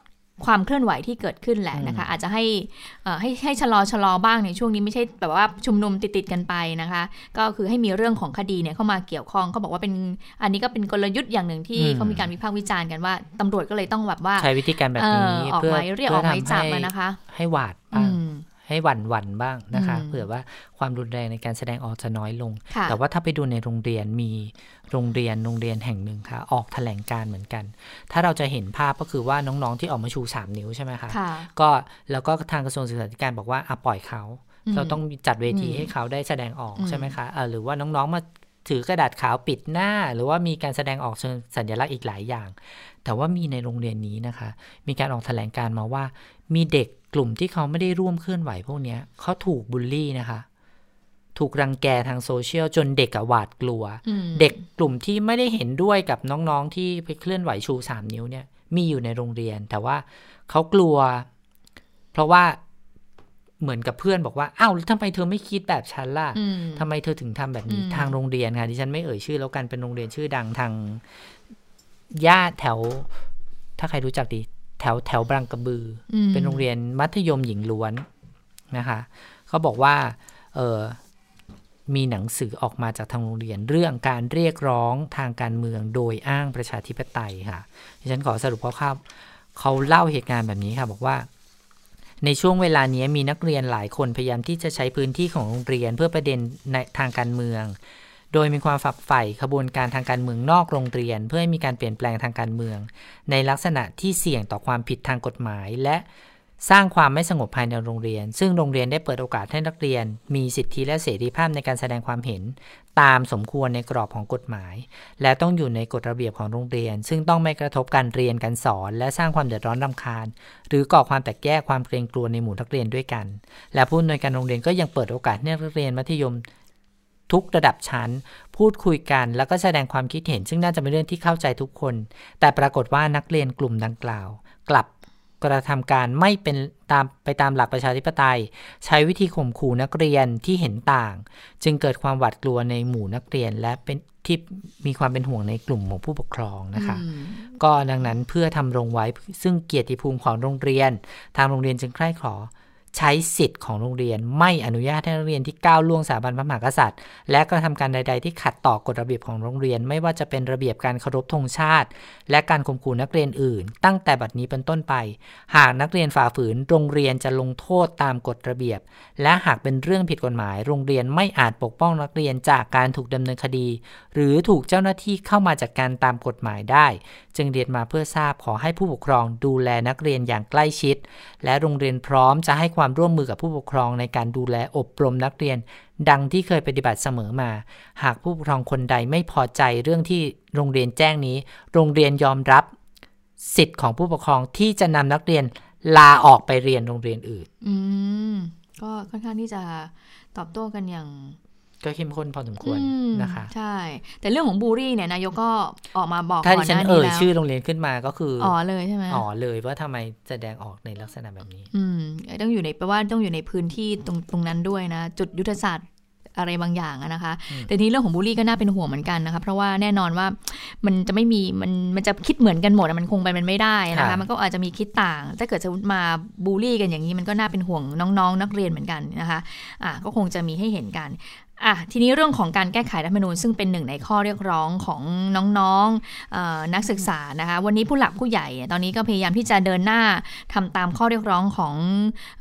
ความเคลื่อนไหวที่เกิดขึ้นแหละนะคะ อาจจะให้เอ่อให้ให้ชะลอชะลอบ้างในช่วงนี้ไม่ใช่แบบว่าชุมนุมติดติดๆกันไปนะคะ ก็คือให้มีเรื่องของคดีเนี่ยเข้ามาเกี่ยวข้องเขาบอกว่าเป็นอันนี้ก็เป็นกลยุทธ์อย่างหนึ่งที่อืมเขามีการวิพากษ์วิจารณ์กันว่าตำรวจก็เลยต้องแบบว่าใช้วิธีการแบบนี้เออออกเพื่อหมายเรียกอเพื่อกหมายจับทำให้อะนะคะ ให้หวาดอืบ้างม ให้หวั่นหวั่นบ้างนะคะอืมเผื่อว่าความรุนแรงในการแสดงออกจะน้อยลงค่ะแต่ว่าถ้าไปดูในโรงเรียนมีโรงเรียนโรงเรียนแห่งหนึ่งค่ะ ออกแถลงการณ์เหมือนกัน ถ้าเราจะเห็นภาพก็คือว่าน้องๆที่ออกมาชู 3 นิ้วใช่ไหมคะค่ะก็แล้วก็ทางกระทรวงศึกษาธิการบอกว่าอะปล่อยเขาอืมเราต้องจัดเวทีอืมให้เขาได้แสดงออกอืมใช่ไหมคะเอ่อหรือว่าน้องๆมา ถือกระดาษขาวปิดหน้า หรือว่ามีการแสดงออกเชิงสัญลักษณ์อีกหลายอย่าง แต่ว่ามีในโรงเรียนนี้นะคะ มีการออกแถลงการณ์มาว่า มีเด็กกลุ่มที่เขาไม่ได้ร่วมเคลื่อนไหวพวกเนี้ยเขาถูกบูลลี่นะคะถูกรังแกทางโซเชียลจนเด็กอะหวาดกลัวอืมเด็กกลุ่มที่ไม่ได้เห็นด้วยกับน้องๆที่ไปเคลื่อนไหวชูสามนิ้วเนี่ย มีอยู่ในโรงเรียน แต่ว่าเขากลัว เพราะว่า เหมือนกับเพื่อนบอกว่าอ้าวแล้วทำไมเธอไม่คิดแบบฉันล่ะอืมทำไมเธอถึงทำแบบนี้อืมทางโรงเรียนค่ะดิฉันไม่เอ่ยชื่อแล้วกันเป็นโรงเรียนชื่อดังทางย่าแถว ถ้าใครรู้จักดี แถวแถวบางกระบือออืมเป็นโรงเรียนมัธยมหญิงล้วนนะคะเขาบอกว่า เออมีหนังสือออกมาจากทางโรงเรียน เรื่องการเรียกร้องทางการเมืองโดยอ้างประชาธิปไตยค่ะดิฉันขอสรุปคร่าวๆเขาเล่าเหตุการณ์แบบนี้ค่ะ บอกว่า ในช่วงเวลานี้มีนักเรียนหลายคนพยายามที่จะใช้พื้นที่ของโรงเรียนเพื่อประเด็นในทางการเมือง โดยมีความฝักใฝ่ขบวนการทางการเมืองนอกโรงเรียน เพื่อให้มีการเปลี่ยนแปลงทางการเมือง ในลักษณะที่เสี่ยงต่อความผิดทางกฎหมายและ สร้างความไม่สงบภายในโรงเรียน ซึ่งโรงเรียนได้เปิดโอกาสให้นักเรียน มีสิทธิและเสรีภาพในการแสดงความเห็น ตามสมควรในกรอบของกฎหมาย และต้องอยู่ในกฎระเบียบของโรงเรียน ซึ่งต้องไม่กระทบการเรียนการสอน และสร้างความเดือดร้อนรำคาญ หรือก่อความแตกแยกความเกรงกลัวในหมู่นักเรียนด้วยกัน และผู้อำนวยการโรงเรียนก็ยังเปิดโอกาสให้นักเรียนมัธยมทุกระดับชั้น พูดคุยกันแล้วก็แสดงความคิดเห็น ซึ่งน่าจะเป็นเรื่องที่เข้าใจทุกคน แต่ปรากฏว่านักเรียนกลุ่มดังกล่าว กลับ กระทำการไม่เป็นตามไปตามหลักประชาธิปไตย ใช้วิธีข่มขู่นักเรียนที่เห็นต่าง จึงเกิดความหวาดกลัวในหมู่นักเรียน และเป็นที่มีความเป็นห่วงในกลุ่มของผู้ปกครองนะคะอืมก็ดังนั้นเพื่อทำรงไว้ซึ่งเกียรติภูมิของโรงเรียน ทางโรงเรียนจึงใคร่ขอ ใช้สิทธิ์ของโรงเรียน ไม่อนุญาตให้นักเรียนที่ก้าวล่วงสถาบันพระมหากษัตริย์ และกระทำการใด ๆ ที่ขัดต่อกฎระเบียบของโรงเรียน ไม่ว่าจะเป็นระเบียบการเคารพธงชาติ และการข่มขู่นักเรียนอื่น ตั้งแต่บัดนี้เป็นต้นไป หากนักเรียนฝ่าฝืน โรงเรียนจะลงโทษตามกฎระเบียบ และหากเป็นเรื่องผิดกฎหมาย โรงเรียนไม่อาจปกป้องนักเรียนจากการถูกดำเนินคดี หรือถูกเจ้าหน้าที่เข้ามาจัดการตามกฎหมายได้ จึงเรียนมาเพื่อทราบขอให้ผู้ปกครองดูแลนักเรียนอย่างใกล้ชิด และโรงเรียนพร้อมจะให้ความร่วมมือกับผู้ปกครองในการดูแลอบรมนักเรียน ดังที่เคยปฏิบัติเสมอมา หากผู้ปกครองคนใดไม่พอใจเรื่องที่โรงเรียนแจ้งนี้ โรงเรียนยอมรับ สิทธิ์ของผู้ปกครองที่จะนำนักเรียนลาออกไปเรียนโรงเรียนอื่น อืมก็ค่อนข้างที่จะตอบโต้กันอย่าง ก็เข้มข้นพอสมควรอืมนะคะ ใช่ แต่เรื่องของบูรี่เนี่ยนายกก็ออกมาบอกถ้าก่ดิอนฉัหนน้าเอ่นี้ยแล้วชื่อโรงเรียนขึ้นมาก็คืออ๋อเลยใช่ไหมอ๋อเลยว่าทำไมแสดงออกในลักษณะแบบนี้ อืมต้องอยู่ในแปลว่าต้องอยู่ในพื้นที่ตรงตรงนั้นด้วยนะ จุดยุทธศาสตร์อะไรบางอย่างอะนะคะ แต่ทีนี้เรื่องของบูลลี่ก็น่าเป็นห่วงเหมือนกันนะคะเพราะว่าแน่นอนว่ามันจะไม่มีมันมันจะคิดเหมือนกันหมดอะมันคงไปมันไม่ได้นะครัคะบมันก็อาจจะมีคิดต่าง ถ้าเกิดจะมาบูลลี่กันอย่างนี้มันก็น่าเป็นห่วงน้องๆ นักเรียนเหมือนกันนะคะอะก็คงจะมีให้เห็นกัน อะทีนี้เรื่องของการแก้ไขรัฐมนูญซึ่งเป็นหนึ่งในข้อเรียกร้องของน้องๆเออนักศึกษานะคะ วันนี้ผู้หลักผู้ใหญ่ ตอนนี้ก็พยายามที่จะเดินหน้าทำตามข้อเรียกร้องของ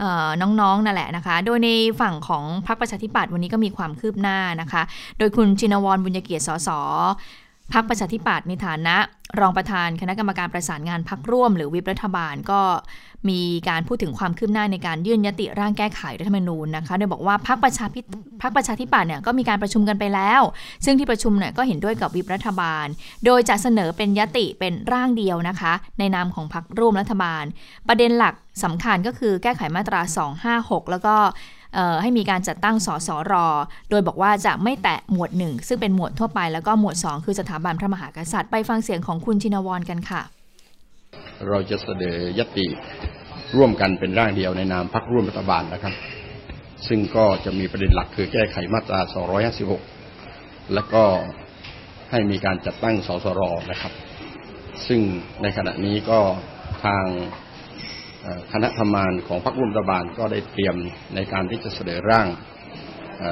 ออน้องๆนั่นแหละนะคะ โดยในฝั่งของพรรคประชาธิปัตย์วันนี้ก็มีความคืบหน้านะคะ โดยคุณชินวรบุญเกียรติสส พรรคประชาธิปัตย์ในฐานะ รองประธานคณะกรรมการประสานงานพักร่วม หรือวิปรัฐบาลก็มีการพูดถึงความคืบหน้าในการยื่นยติร่างแก้ไขรัฐธรรมนูญนะคะ โดยบอกว่าพรรคประชาธิพรรคประชาธิปัตย์เนี่ยก็มีการประชุมกันไปแล้ว ซึ่งที่ประชุมเนี่ยก็เห็นด้วยกับวิปรัฐบาล โดยจะเสนอเป็นยติเป็นร่างเดียวนะคะ ในนามของพรรคร่วมรัฐบาล ประเด็นหลักสำคัญก็คือแก้ไขมาตรา 256 แล้วก็ ให้มีการจัดตั้งสสร โดยบอกว่าจะไม่แตะหมวด 1 ซึ่งเป็นหมวดทั่วไปแล้วก็หมวด 2 คือสถาบันพระมหากษัตริย์ไปฟังเสียงของคุณชินวรกันค่ะ เราจะเสนอยติร่วมกันเป็นร่างเดียวในนามพรรคร่วมรัฐบาลนะครับ ซึ่งก็จะมีประเด็นหลักคือแก้ไขมาตรา 256 แล้วก็ให้มีการจัดตั้งสสรนะครับ ซึ่งในขณะนี้ก็ทาง คณะทำงานของพรรคร่วมรัฐบาลก็ได้เตรียมในการที่จะเสนอร่างเ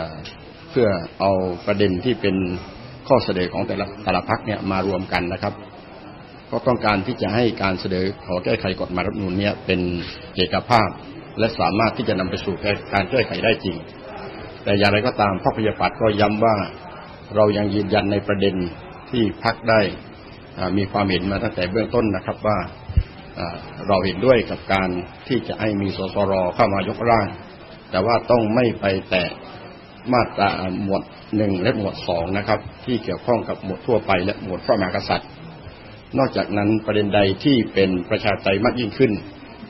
เพื่อเอาประเด็นที่เป็นข้อเสนอของแต่ละแต่ละพรรคเนี่ยมารวมกันนะครับก็ต้องการที่จะให้การเสนอขอแก้ไขกฎหมายรัฐมนูญเนี่ยเป็นเอกภาพ และสามารถที่จะนำไปสู่การแก้ไขได้จริง แต่อย่างไรก็ตามพรรคประชาธิปัตย์ก็ย้ำว่าเรายังยืนยันในประเด็นที่พรรคได้มีความเห็นมาตั้งแต่เบื้องต้นนะครับว่า เราเห็นด้วยกับการที่จะให้มีสสรเข้ามายกร่าง แต่ว่าต้องไม่ไปแตะมาตราหมวดหนึ่งและหมวดสองนะครับ ที่เกี่ยวข้องกับหมวดทั่วไปและหมวดพระมหากษัตริย์ นอกจากนั้นประเด็นใดที่เป็นประชาธิปไตยมากยิ่งขึ้น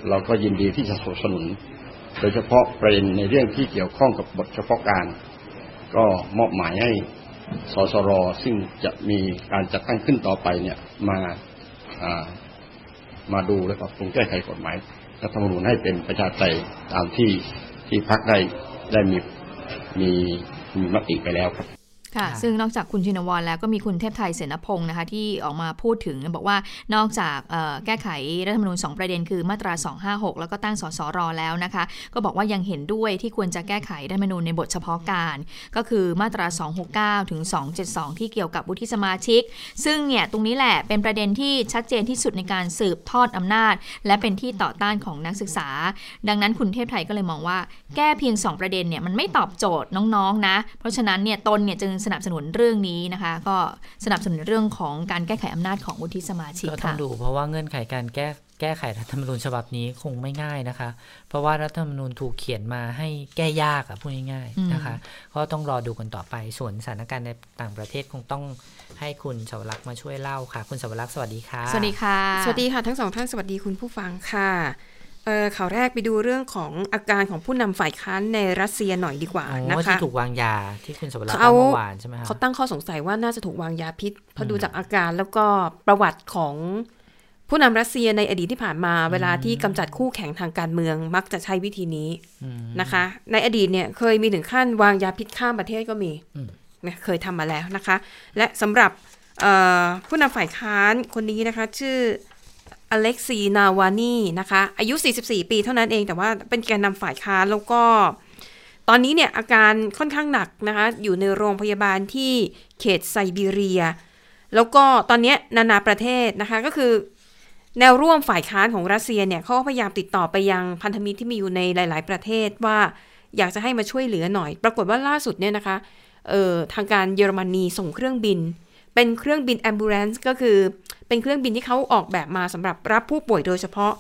เราก็ยินดีที่จะสนับสนุน โดยเฉพาะประเด็นในเรื่องที่เกี่ยวข้องกับบทเฉพาะการ ก็มอบหมายให้สสรซึ่งจะมีการจัดตั้งขึ้นต่อไปเนี่ยมาอ่า มาดูและปรับปรุงแก้ไขกฎหมายรัฐธรรมนูญให้เป็นประชาธิปไตยตามที่ที่พักได้ได้มีมีมีมติไปแล้วครับ ค่ะค่ะ ซึ่งนอกจากคุณชินวรแล้วก็มีคุณเทพไทยเสนาพงศ์นะคะที่ออกมาพูดถึงบอกว่านอกจากเอ่อแก้ไขรัฐธรรมนูญ2ประเด็นคือมาตรา 256 แล้วก็ตั้งสสรแล้วนะคะ ก็บอกว่ายังเห็นด้วยที่ควรจะแก้ไขรัฐธรรมนูญในบทเฉพาะการ ก็คือมาตรา 269 ถึง 272 ที่เกี่ยวกับวุฒิสมาชิก ซึ่งเนี่ยตรงนี้แหละเป็นประเด็นที่ชัดเจนที่สุดในการสืบทอดอำนาจ และเป็นที่ต่อต้านของนักศึกษา ดังนั้นคุณเทพไทยก็เลยมองว่า แก้เพียง 2 ประเด็นเนี่ยมันไม่ตอบโจทย์น้องๆนะ เพราะฉะนั้นเนี่ยตนเนี่ยจึงสนับสนุนเรื่องนี้นะคะ ก็สนับสนุนเรื่องของการแก้ไขอำนาจของวุฒิสมาชิกก็ต้อค่ะงดูเพราะว่าเงื่อนไขการแก้แก้ไขรัฐธรรมนูญฉบับนี้คงไม่ง่ายนะคะ เพราะว่ารัฐธรรมนูญถูกเขียนมาให้แก้ยากอะพูดง่ายอืมๆนะคะ ก็ต้องรอดูกันต่อไป ส่วนสถานการณ์ในต่างประเทศคงต้องให้คุณสวรักษ์มาช่วยเล่าค่ะ คุณสวรักษ์สวัสดีค่ะ สวัสดีค่ะ สวัสดีค่ะทั้งสองท่านสวัสดีคุณผู้ฟังค่ะเอ่อ ข่าวแรกไปดูเรื่องของอาการของผู้นำฝ่ายค้านในรัสเซียหน่อยดีกว่าอ๋อนะคะที่ถูกวางยาที่คุณสวรักษ์เขาเล่าเมื่อวานใช่ไหมคะเขาตั้งข้อสงสัยว่าน่าจะถูกวางยาพิษเพราะดูจากอาการแล้วก็ประวัติของผู้นำรัสเซียในอดีตที่ผ่านมา เวลาที่กำจัดคู่แข่งทางการเมืองมักจะใช้วิธีนี้อืมนะคะ ในอดีตเนี่ยเคยมีถึงขั้นวางยาพิษข้ามประเทศก็มีอืมนะเคยทำมาแล้วนะคะ และสำหรับเอ่อผู้นำฝ่ายค้านคนนี้นะคะ ชื่อ อเล็กซีนาวานีนะคะ อายุ 44 ปีเท่านั้นเองแต่ว่าเป็นแกนนำฝ่ายค้านแล้วก็ ตอนนี้เนี่ยอาการค่อนข้างหนักนะคะ อยู่ในโรงพยาบาลที่เขตไซบีเรีย แล้วก็ตอนนี้นานาประเทศนะคะก็คือ แนวร่วมฝ่ายค้านของรัสเซียเนี่ยเขาก็พยายามติดต่อไปยังพันธมิตรที่มีอยู่ในหลาย ๆ ประเทศว่าอยากจะให้มาช่วยเหลือหน่อย ปรากฏว่าล่าสุดเนี่ยนะคะเอ่อทางการเยอรมนีส่งเครื่องบิน เป็นเครื่องบิน ambulance ก็คือเป็นเครื่องบินที่เขาออกแบบมาสำหรับรับผู้ป่วยโดยเฉพาะ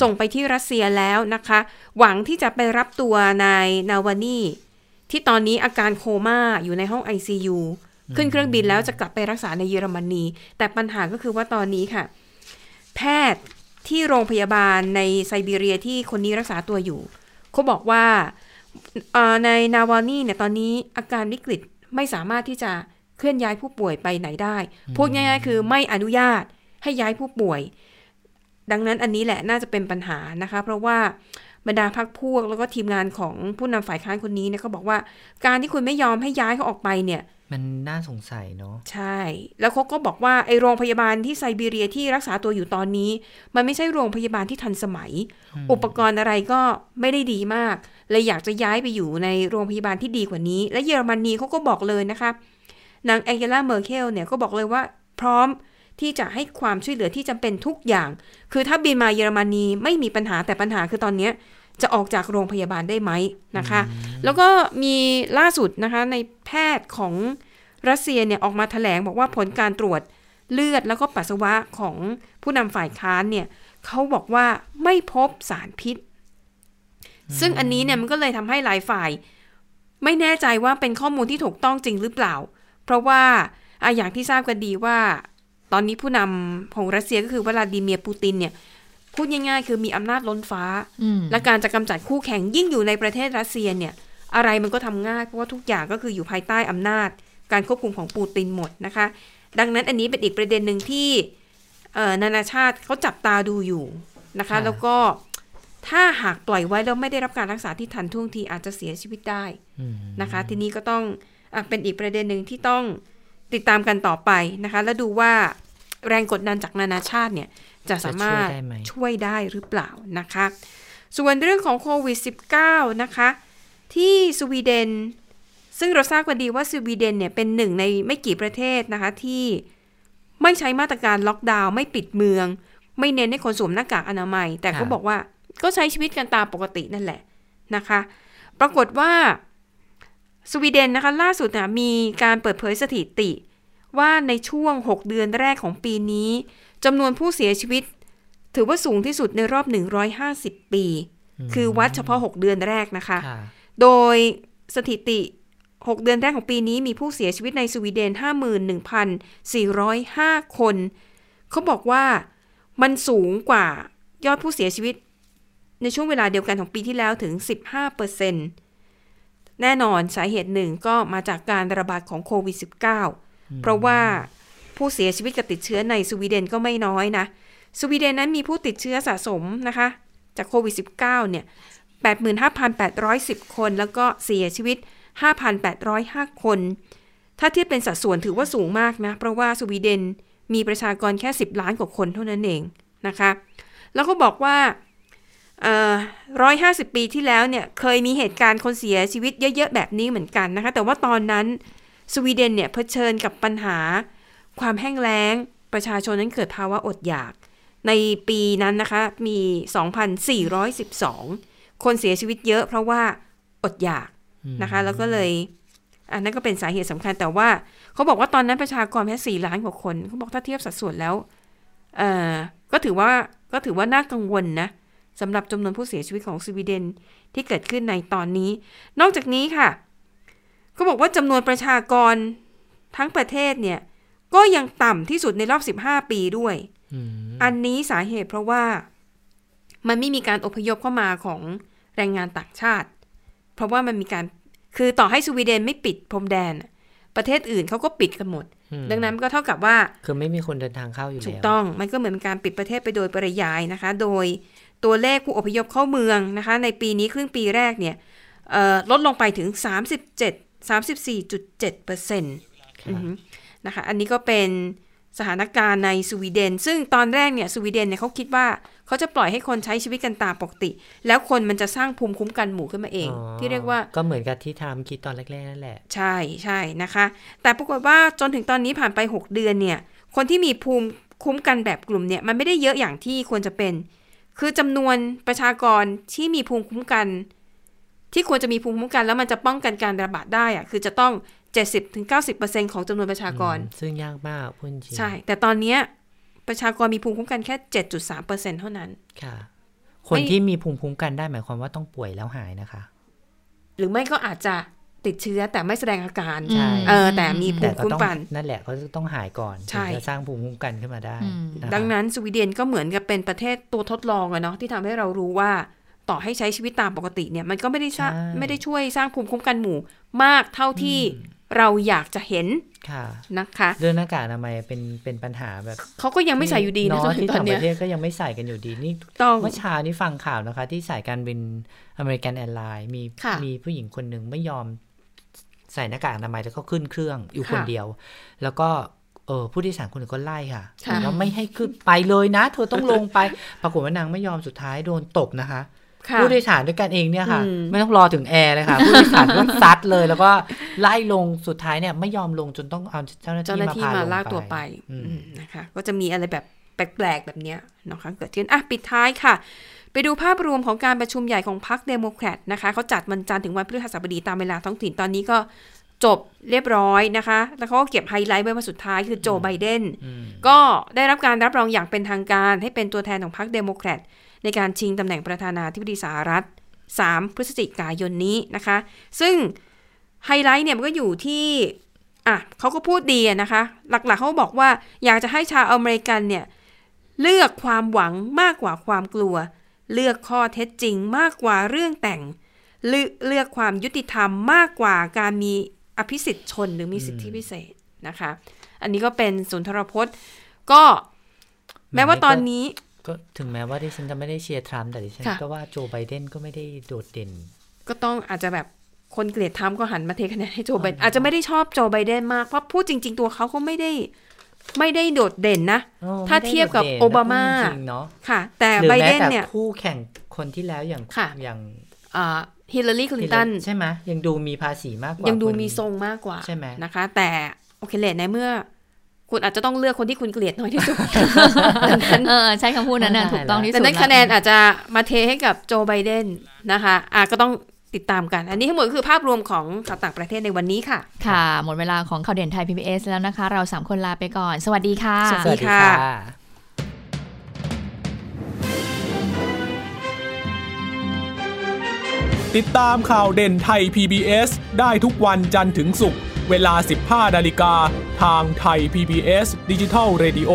ส่งไปที่รัสเซียแล้วนะคะ หวังที่จะไปรับตัวนายนาวานีที่ตอนนี้อาการโคม่าอยู่ในห้อง ICU ขึ้นเครื่องบินแล้วจะกลับไปรักษาในเยอรมนี แต่ปัญหาก็คือว่าตอนนี้ค่ะ แพทย์ที่โรงพยาบาลในไซบีเรียที่คนนี้รักษาตัวอยู่เขาบอกว่าเอ่อในนาวานีเนี่ยตอนนี้อาการวิกฤตไม่สามารถที่จะเค ลื่อนย้ายผู้ป่วยไปไหนได้ พูดง่ายๆ คือไม่อนุญาตให้ย้ายผู้ป่วย ดังนั้นอันนี้แหละน่าจะเป็นปัญหานะคะ เพราะว่าบรรดาพักพวกแล้วก็ทีมงานของผู้นำฝ่ายค้านคนนี้เนี่ยเขาบอกว่า การที่คุณไม่ยอมให้ย้ายเขาออกไปเนี่ย มันน่าสงสัยเนาะใช่ แล้วเขาก็บอกว่าไอโรงพยาบาลที่ไซบีเรียที่รักษาตัวอยู่ตอนนี้ มันไม่ใช่โรงพยาบาลที่ทันสมัย อุปกรณ์อะไรก็ไม่ได้ดีมากเลยอยากจะย้ายไปอยู่ในโรงพยาบาลที่ดีกว่านี้ และเยอรมนีเขาก็บอกเลยนะคะ นางแองเกลาเมอร์เคลเนี่ยก็บอกเลยว่าพร้อมที่จะให้ความช่วยเหลือที่จำเป็นทุกอย่าง คือถ้าบินมาเยอรมนีไม่มีปัญหาแต่ปัญหาคือตอนเนี้ยจะออกจากโรงพยาบาลได้ไหมนะคะ แล้วก็มีล่าสุดนะคะในแพทย์ของรัสเซียเนี่ยออกมาแถลงบอกว่าผลการตรวจเลือดแล้วก็ปัสสาวะของผู้นำฝ่ายค้านเนี่ยเขาบอกว่าไม่พบสารพิษ ซึ่งอันนี้เนี่ยมันก็เลยทำให้หลายฝ่าย ไม่แน่ใจว่าเป็นข้อมูลที่ถูกต้องจริงหรือเปล่า เพราะว่าอะอย่างที่ทราบกันดีว่า ตอนนี้ผู้นำของรัสเซียก็คือวลาดิเมียร์ปูตินเนี่ยพูดง่ายๆ คือมีอำนาจล้นฟ้าอืมและการจะกำจัดคู่แข่งยิ่งอยู่ในประเทศรัสเซียเนี่ย อะไรมันก็ทำง่าย เพราะว่าทุกอย่างก็คืออยู่ภายใต้อำนาจ การควบคุมของปูตินหมดนะคะ ดังนั้นอันนี้เป็นอีกประเด็นหนึ่งที่เอ่อนานาชาติเขาจับตาดูอยู่นะคะค่ะแล้วก็ถ้าหากปล่อยไว้แล้วไม่ได้รับการรักษาที่ทันท่วงทีอาจจะเสียชีวิตได้อืมนะคะ ทีนี้ก็ต้องอะ เป็นอีกประเด็นหนึ่งที่ต้องติดตามกันต่อไปนะคะ แล้วดูว่าแรงกดดันจากนานาชาติเนี่ยจะสามารถจะช่วยได้ไหมช่วยได้หรือเปล่านะคะ ส่วนเรื่องของโควิด -19 นะคะ ที่สวีเดน ซึ่งเราทราบกันดีว่าสวีเดนเนี่ยเป็นหนึ่งในไม่กี่ประเทศนะคะ ที่ไม่ใช้มาตรการล็อกดาวน์ไม่ปิดเมือง ไม่เน้นให้คนสวมหน้ากากอนามัย แต่ก็ค่ะบอกว่าก็ใช้ชีวิตกันตามปกตินั่นแหละนะคะ ปรากฏว่า สวีเดนนะคะล่าสุดนะมีการเปิดเผยสถิติ ว่าในช่วง 6 เดือนแรกของปีนี้จำนวนผู้เสียชีวิต ถือว่าสูงที่สุดในรอบ 150 ปี คือวัดเฉพาะ 6 เดือนแรกนะคะค่ะโดยสถิติ 6 เดือนแรกของปีนี้มีผู้เสียชีวิตในสวีเดน 51,405 คน เขาบอกว่ามันสูงกว่ายอดผู้เสียชีวิต ในช่วงเวลาเดียวกันของปีที่แล้วถึง 15% แน่นอนสาเหตุหนึ่งก็มาจากการระบาดของโควิด -19 เพราะว่าผู้เสียชีวิตกับติดเชื้อในสวีเดนก็ไม่น้อยนะ สวีเดนนั้นมีผู้ติดเชื้อสะสมนะคะ จากโควิด -19 เนี่ย 85,810 คน แล้วก็เสียชีวิต 5,805 คน ถ้าเทียบเป็นสัดส่วนถือว่าสูงมากนะ เพราะว่าสวีเดนมีประชากรแค่ 10 ล้านกว่าคนเท่านั้นเองนะคะ แล้วก็บอกว่า ร้อยห้าสิบปีที่แล้วเนี่ยเคยมีเหตุการณ์คนเสียชีวิตเยอะ ๆ แบบนี้เหมือนกันนะคะ แต่ว่าตอนนั้นสวีเดนเนี่ยเผชิญกับปัญหา ความแห้งแล้ง ประชาชนนั้นเกิดภาวะอดอยาก ในปีนั้นนะคะมี 2,412 คนเสียชีวิตเยอะ เพราะว่าอดอยากนะคะ แล้วก็เลย อันนั้นก็เป็นสาเหตุสำคัญแต่ว่าเขาบอกว่าตอนนั้นประชากรแค่สี่ล้านกว่าคนเขาบอกถ้าเทียบสัดส่วนแล้ว เอ่อก็ถือว่าก็ถือว่าน่ากังวลนะ สำหรับจำนวนผู้เสียชีวิตของสวีเดนที่เกิดขึ้นในตอนนี้ นอกจากนี้ค่ะเขาบอกว่าจำนวนประชากรทั้งประเทศเนี่ย ก็ยังต่ำที่สุดในรอบ 15 ปีด้วยอืมอันนี้สาเหตุเพราะว่ามันไม่มีการอพยพเข้ามาของแรงงานต่างชาติ เพราะว่ามันมีการคือต่อให้สวีเดนไม่ปิดพรมแดน ประเทศอื่นเขาก็ปิดกันหมดอืมดังนั้นก็เท่ากับว่า คือไม่มีคนเดินทางเข้าอยู่ถูกแล้วต้อง มันก็เหมือนเป็นการปิดประเทศไปโดยปริยายนะคะ โดย ตัวเลขผู้อพยพเข้าเมืองนะคะ ในปีนี้ครึ่งปีแรกเนี่ยเอ่อลดลงไปถึง 37 34.7เปอร์เซ็นต์นะคะ อันนี้ก็เป็นสถานการณ์ในสวีเดน ซึ่งตอนแรกเนี่ยสวีเดนเนี่ยเขาคิดว่าเขาจะปล่อยให้คนใช้ชีวิตกันตามปกติ แล้วคนมันจะสร้างภูมิคุ้มกันหมู่ขึ้นมาเอง ที่เรียกว่าก็เหมือนกับที่ทำคิดตอนแรกๆนั่นแหละ ใช่ใช่นะคะ แต่ปรากฏว่าจนถึงตอนนี้ผ่านไป 6 เดือนเนี่ย คนที่มีภูมิคุ้มกันแบบกลุ่มเนี่ยมันไม่ได้เยอะอย่างที่ควรจะเป็น คือจำนวนประชากรที่มีภูมิคุ้มกัน ที่ควรจะมีภูมิคุ้มกันแล้วมันจะป้องกันการระบาดได้อะคือจะต้อง 70-90%ของจำนวนประชากร ซึ่งยากมากพูดจริงใช่ แต่ตอนเนี้ยประชากรมีภูมิคุ้มกันแค่ 7.3%เท่านั้น ค่ะ คนที่มีภูมิคุ้มกันได้หมายความว่าต้องป่วยแล้วหายนะคะ หรือไม่ก็อาจจะ ติดเชื้อแต่ไม่แสดงอาการใช่เออแต่มีภูแต่มิก็คุ้มต้องกันนั่นแหละเขาจะต้องหายก่อนใช่ถึงจะสร้างภูมิคุ้มกันขึ้นมาได้อืมนะคะดังนั้นสวีเดนก็เหมือนกับเป็นประเทศตัวทดลองอะเนาะที่ทำให้เรารู้ว่าต่อให้ใช้ชีวิตตามปกติเนี่ยมันก็ไม่ได้สร้างใช่ไม่ได้ช่วยสร้างภูมิคุ้มกันหมู่มากเท่าที่เราอยากจะเห็นค่ะนะคะเรื่องหน้ากากอนามัยเป็นเป็นปัญหาแบบเขาก็ยังไม่ใส่อยู่ดีนะเนาะจนถึที่งตอต่านงปเนี้ยระเทศก็ยังไม่ใส่กันอยู่ดีนี่ต้องเมื่อเช้านี้ฟังข่าวนะคะ ที่สายการบิน American Airlines มีค่ะมีผู้หญิงคนหนึ่งไม่ยอม ใส่หน้ากากอนามัยแล้วก็ขึ้นเครื่องอยู่คนค่ะเดียว แล้วก็เออผู้โดยสารคนอื่นก็ไล่ค่ะค่ะแล้วไม่ให้ขึ้นไปเลยนะ เธอต้องลงไป ปรากฏว่านางไม่ยอมสุดท้ายโดนตบนะคะค่ะผู้โดยสารด้วยกันเองเนี่ยค่ะอืมไม่ต้องรอถึงแอร์เลยค่ะ ผู้โดยสารก็ซัดเลย แล้วก็ไล่ลงสุดท้ายเนี่ยไม่ยอมลงจนต้องเอาเจ้าหน้าเจ้าที่หน้ามาที่พามาลงลากตัวไปอืมอืมนะคะ ก็จะมีอะไรแบบแปลกๆแบบเนี้ยนะคะเกิดขึ้นอะปิดท้ายค่ะ ไปดูภาพรวมของการประชุมใหญ่ของพรรคเดโมแครตนะคะเขาจัดวันจันทร์ถึงวันพฤหัสบดีตามเวลาท้องถิ่นตอนนี้ก็จบเรียบร้อยนะคะ แล้วเขาก็เก็บไฮไลท์ไว้วันสุดท้ายคือโจไบเดนอืมก็ได้รับการรับรองอย่างเป็นทางการให้เป็นตัวแทนของพรรคเดโมแครตในการชิงตำแหน่งประธานาธิบดีสหรัฐ 3 พฤศจิกายนนี้นะคะ ซึ่งไฮไลท์เนี่ยมันก็อยู่ที่อะเขาก็พูดดีอะนะคะ หลักๆเขาบอกว่าอยากจะให้ชาวอเมริกันเนี่ยเลือกความหวังมากกว่าความกลัว เลือกข้อเท็จจริงมากกว่าเรื่องแต่งเลือกเลือกความยุติธรรมมากกว่าการมีอภิสิทธิชนหรือมีสิทธิพิเศษนะคะ อันนี้ก็เป็นสุนทรพจน์ ก็แม้ว่าตอนนี้ก็ถึงแม้ว่าดิฉันจะไม่ได้เชียร์ทรัมป์แต่ดิฉันค่ะก็ว่าโจไบเดนก็ไม่ได้โดดเด่น ก็ต้องอาจจะแบบคนเกลียดทรัมป์ก็หันมาเทคะแนนให้โจไบเดนอาจจะไม่ได้ชอบโจไบเดนมากเพราะพูดจริง ๆ ตัวเขาก็ไม่ได้ ไม่ได้โดดเด่นนะโอ้ถ้าไม่ได้เทียบกับโดดเด่นโอบามาจริงๆเนาะค่ะ แต่หรือไบแม้เดนแต่เนี่ยคู่แข่งคนที่แล้วอย่างค่ะอย่างฮิลลารีคลินตันใช่ไหมยังดูมีภาษีมากกว่ายังดูคนมีทรงมากกว่าใช่ไหมนะคะ แต่โอเคเลนในเมื่อ คุณอาจจะต้องเลือกคนที่คุณเกลียดน้อยที่สุดเออใช้คำพูดนั้นน่ะถูกต้องที่สุดแต่นั้นละคะแนนอาจจะมาเทให้กับโจไบเดนนะคะอะก็ต้อง ติดตามกัน อันนี้ทั้งหมดก็คือภาพรวมของข่าวต่างประเทศในวันนี้ค่ะ ค่ะ หมดเวลาของข่าวเด่นไทย PBS แล้วนะคะ เราสามคนลาไปก่อน สวัสดีค่ะ สวัสดีค่ะติดตามข่าวเด่นไทย PBS ได้ทุกวันจันทร์ถึงศุกร์เวลา 15 นาฬิกา ทางไทย PBS ดิจิทัล Radio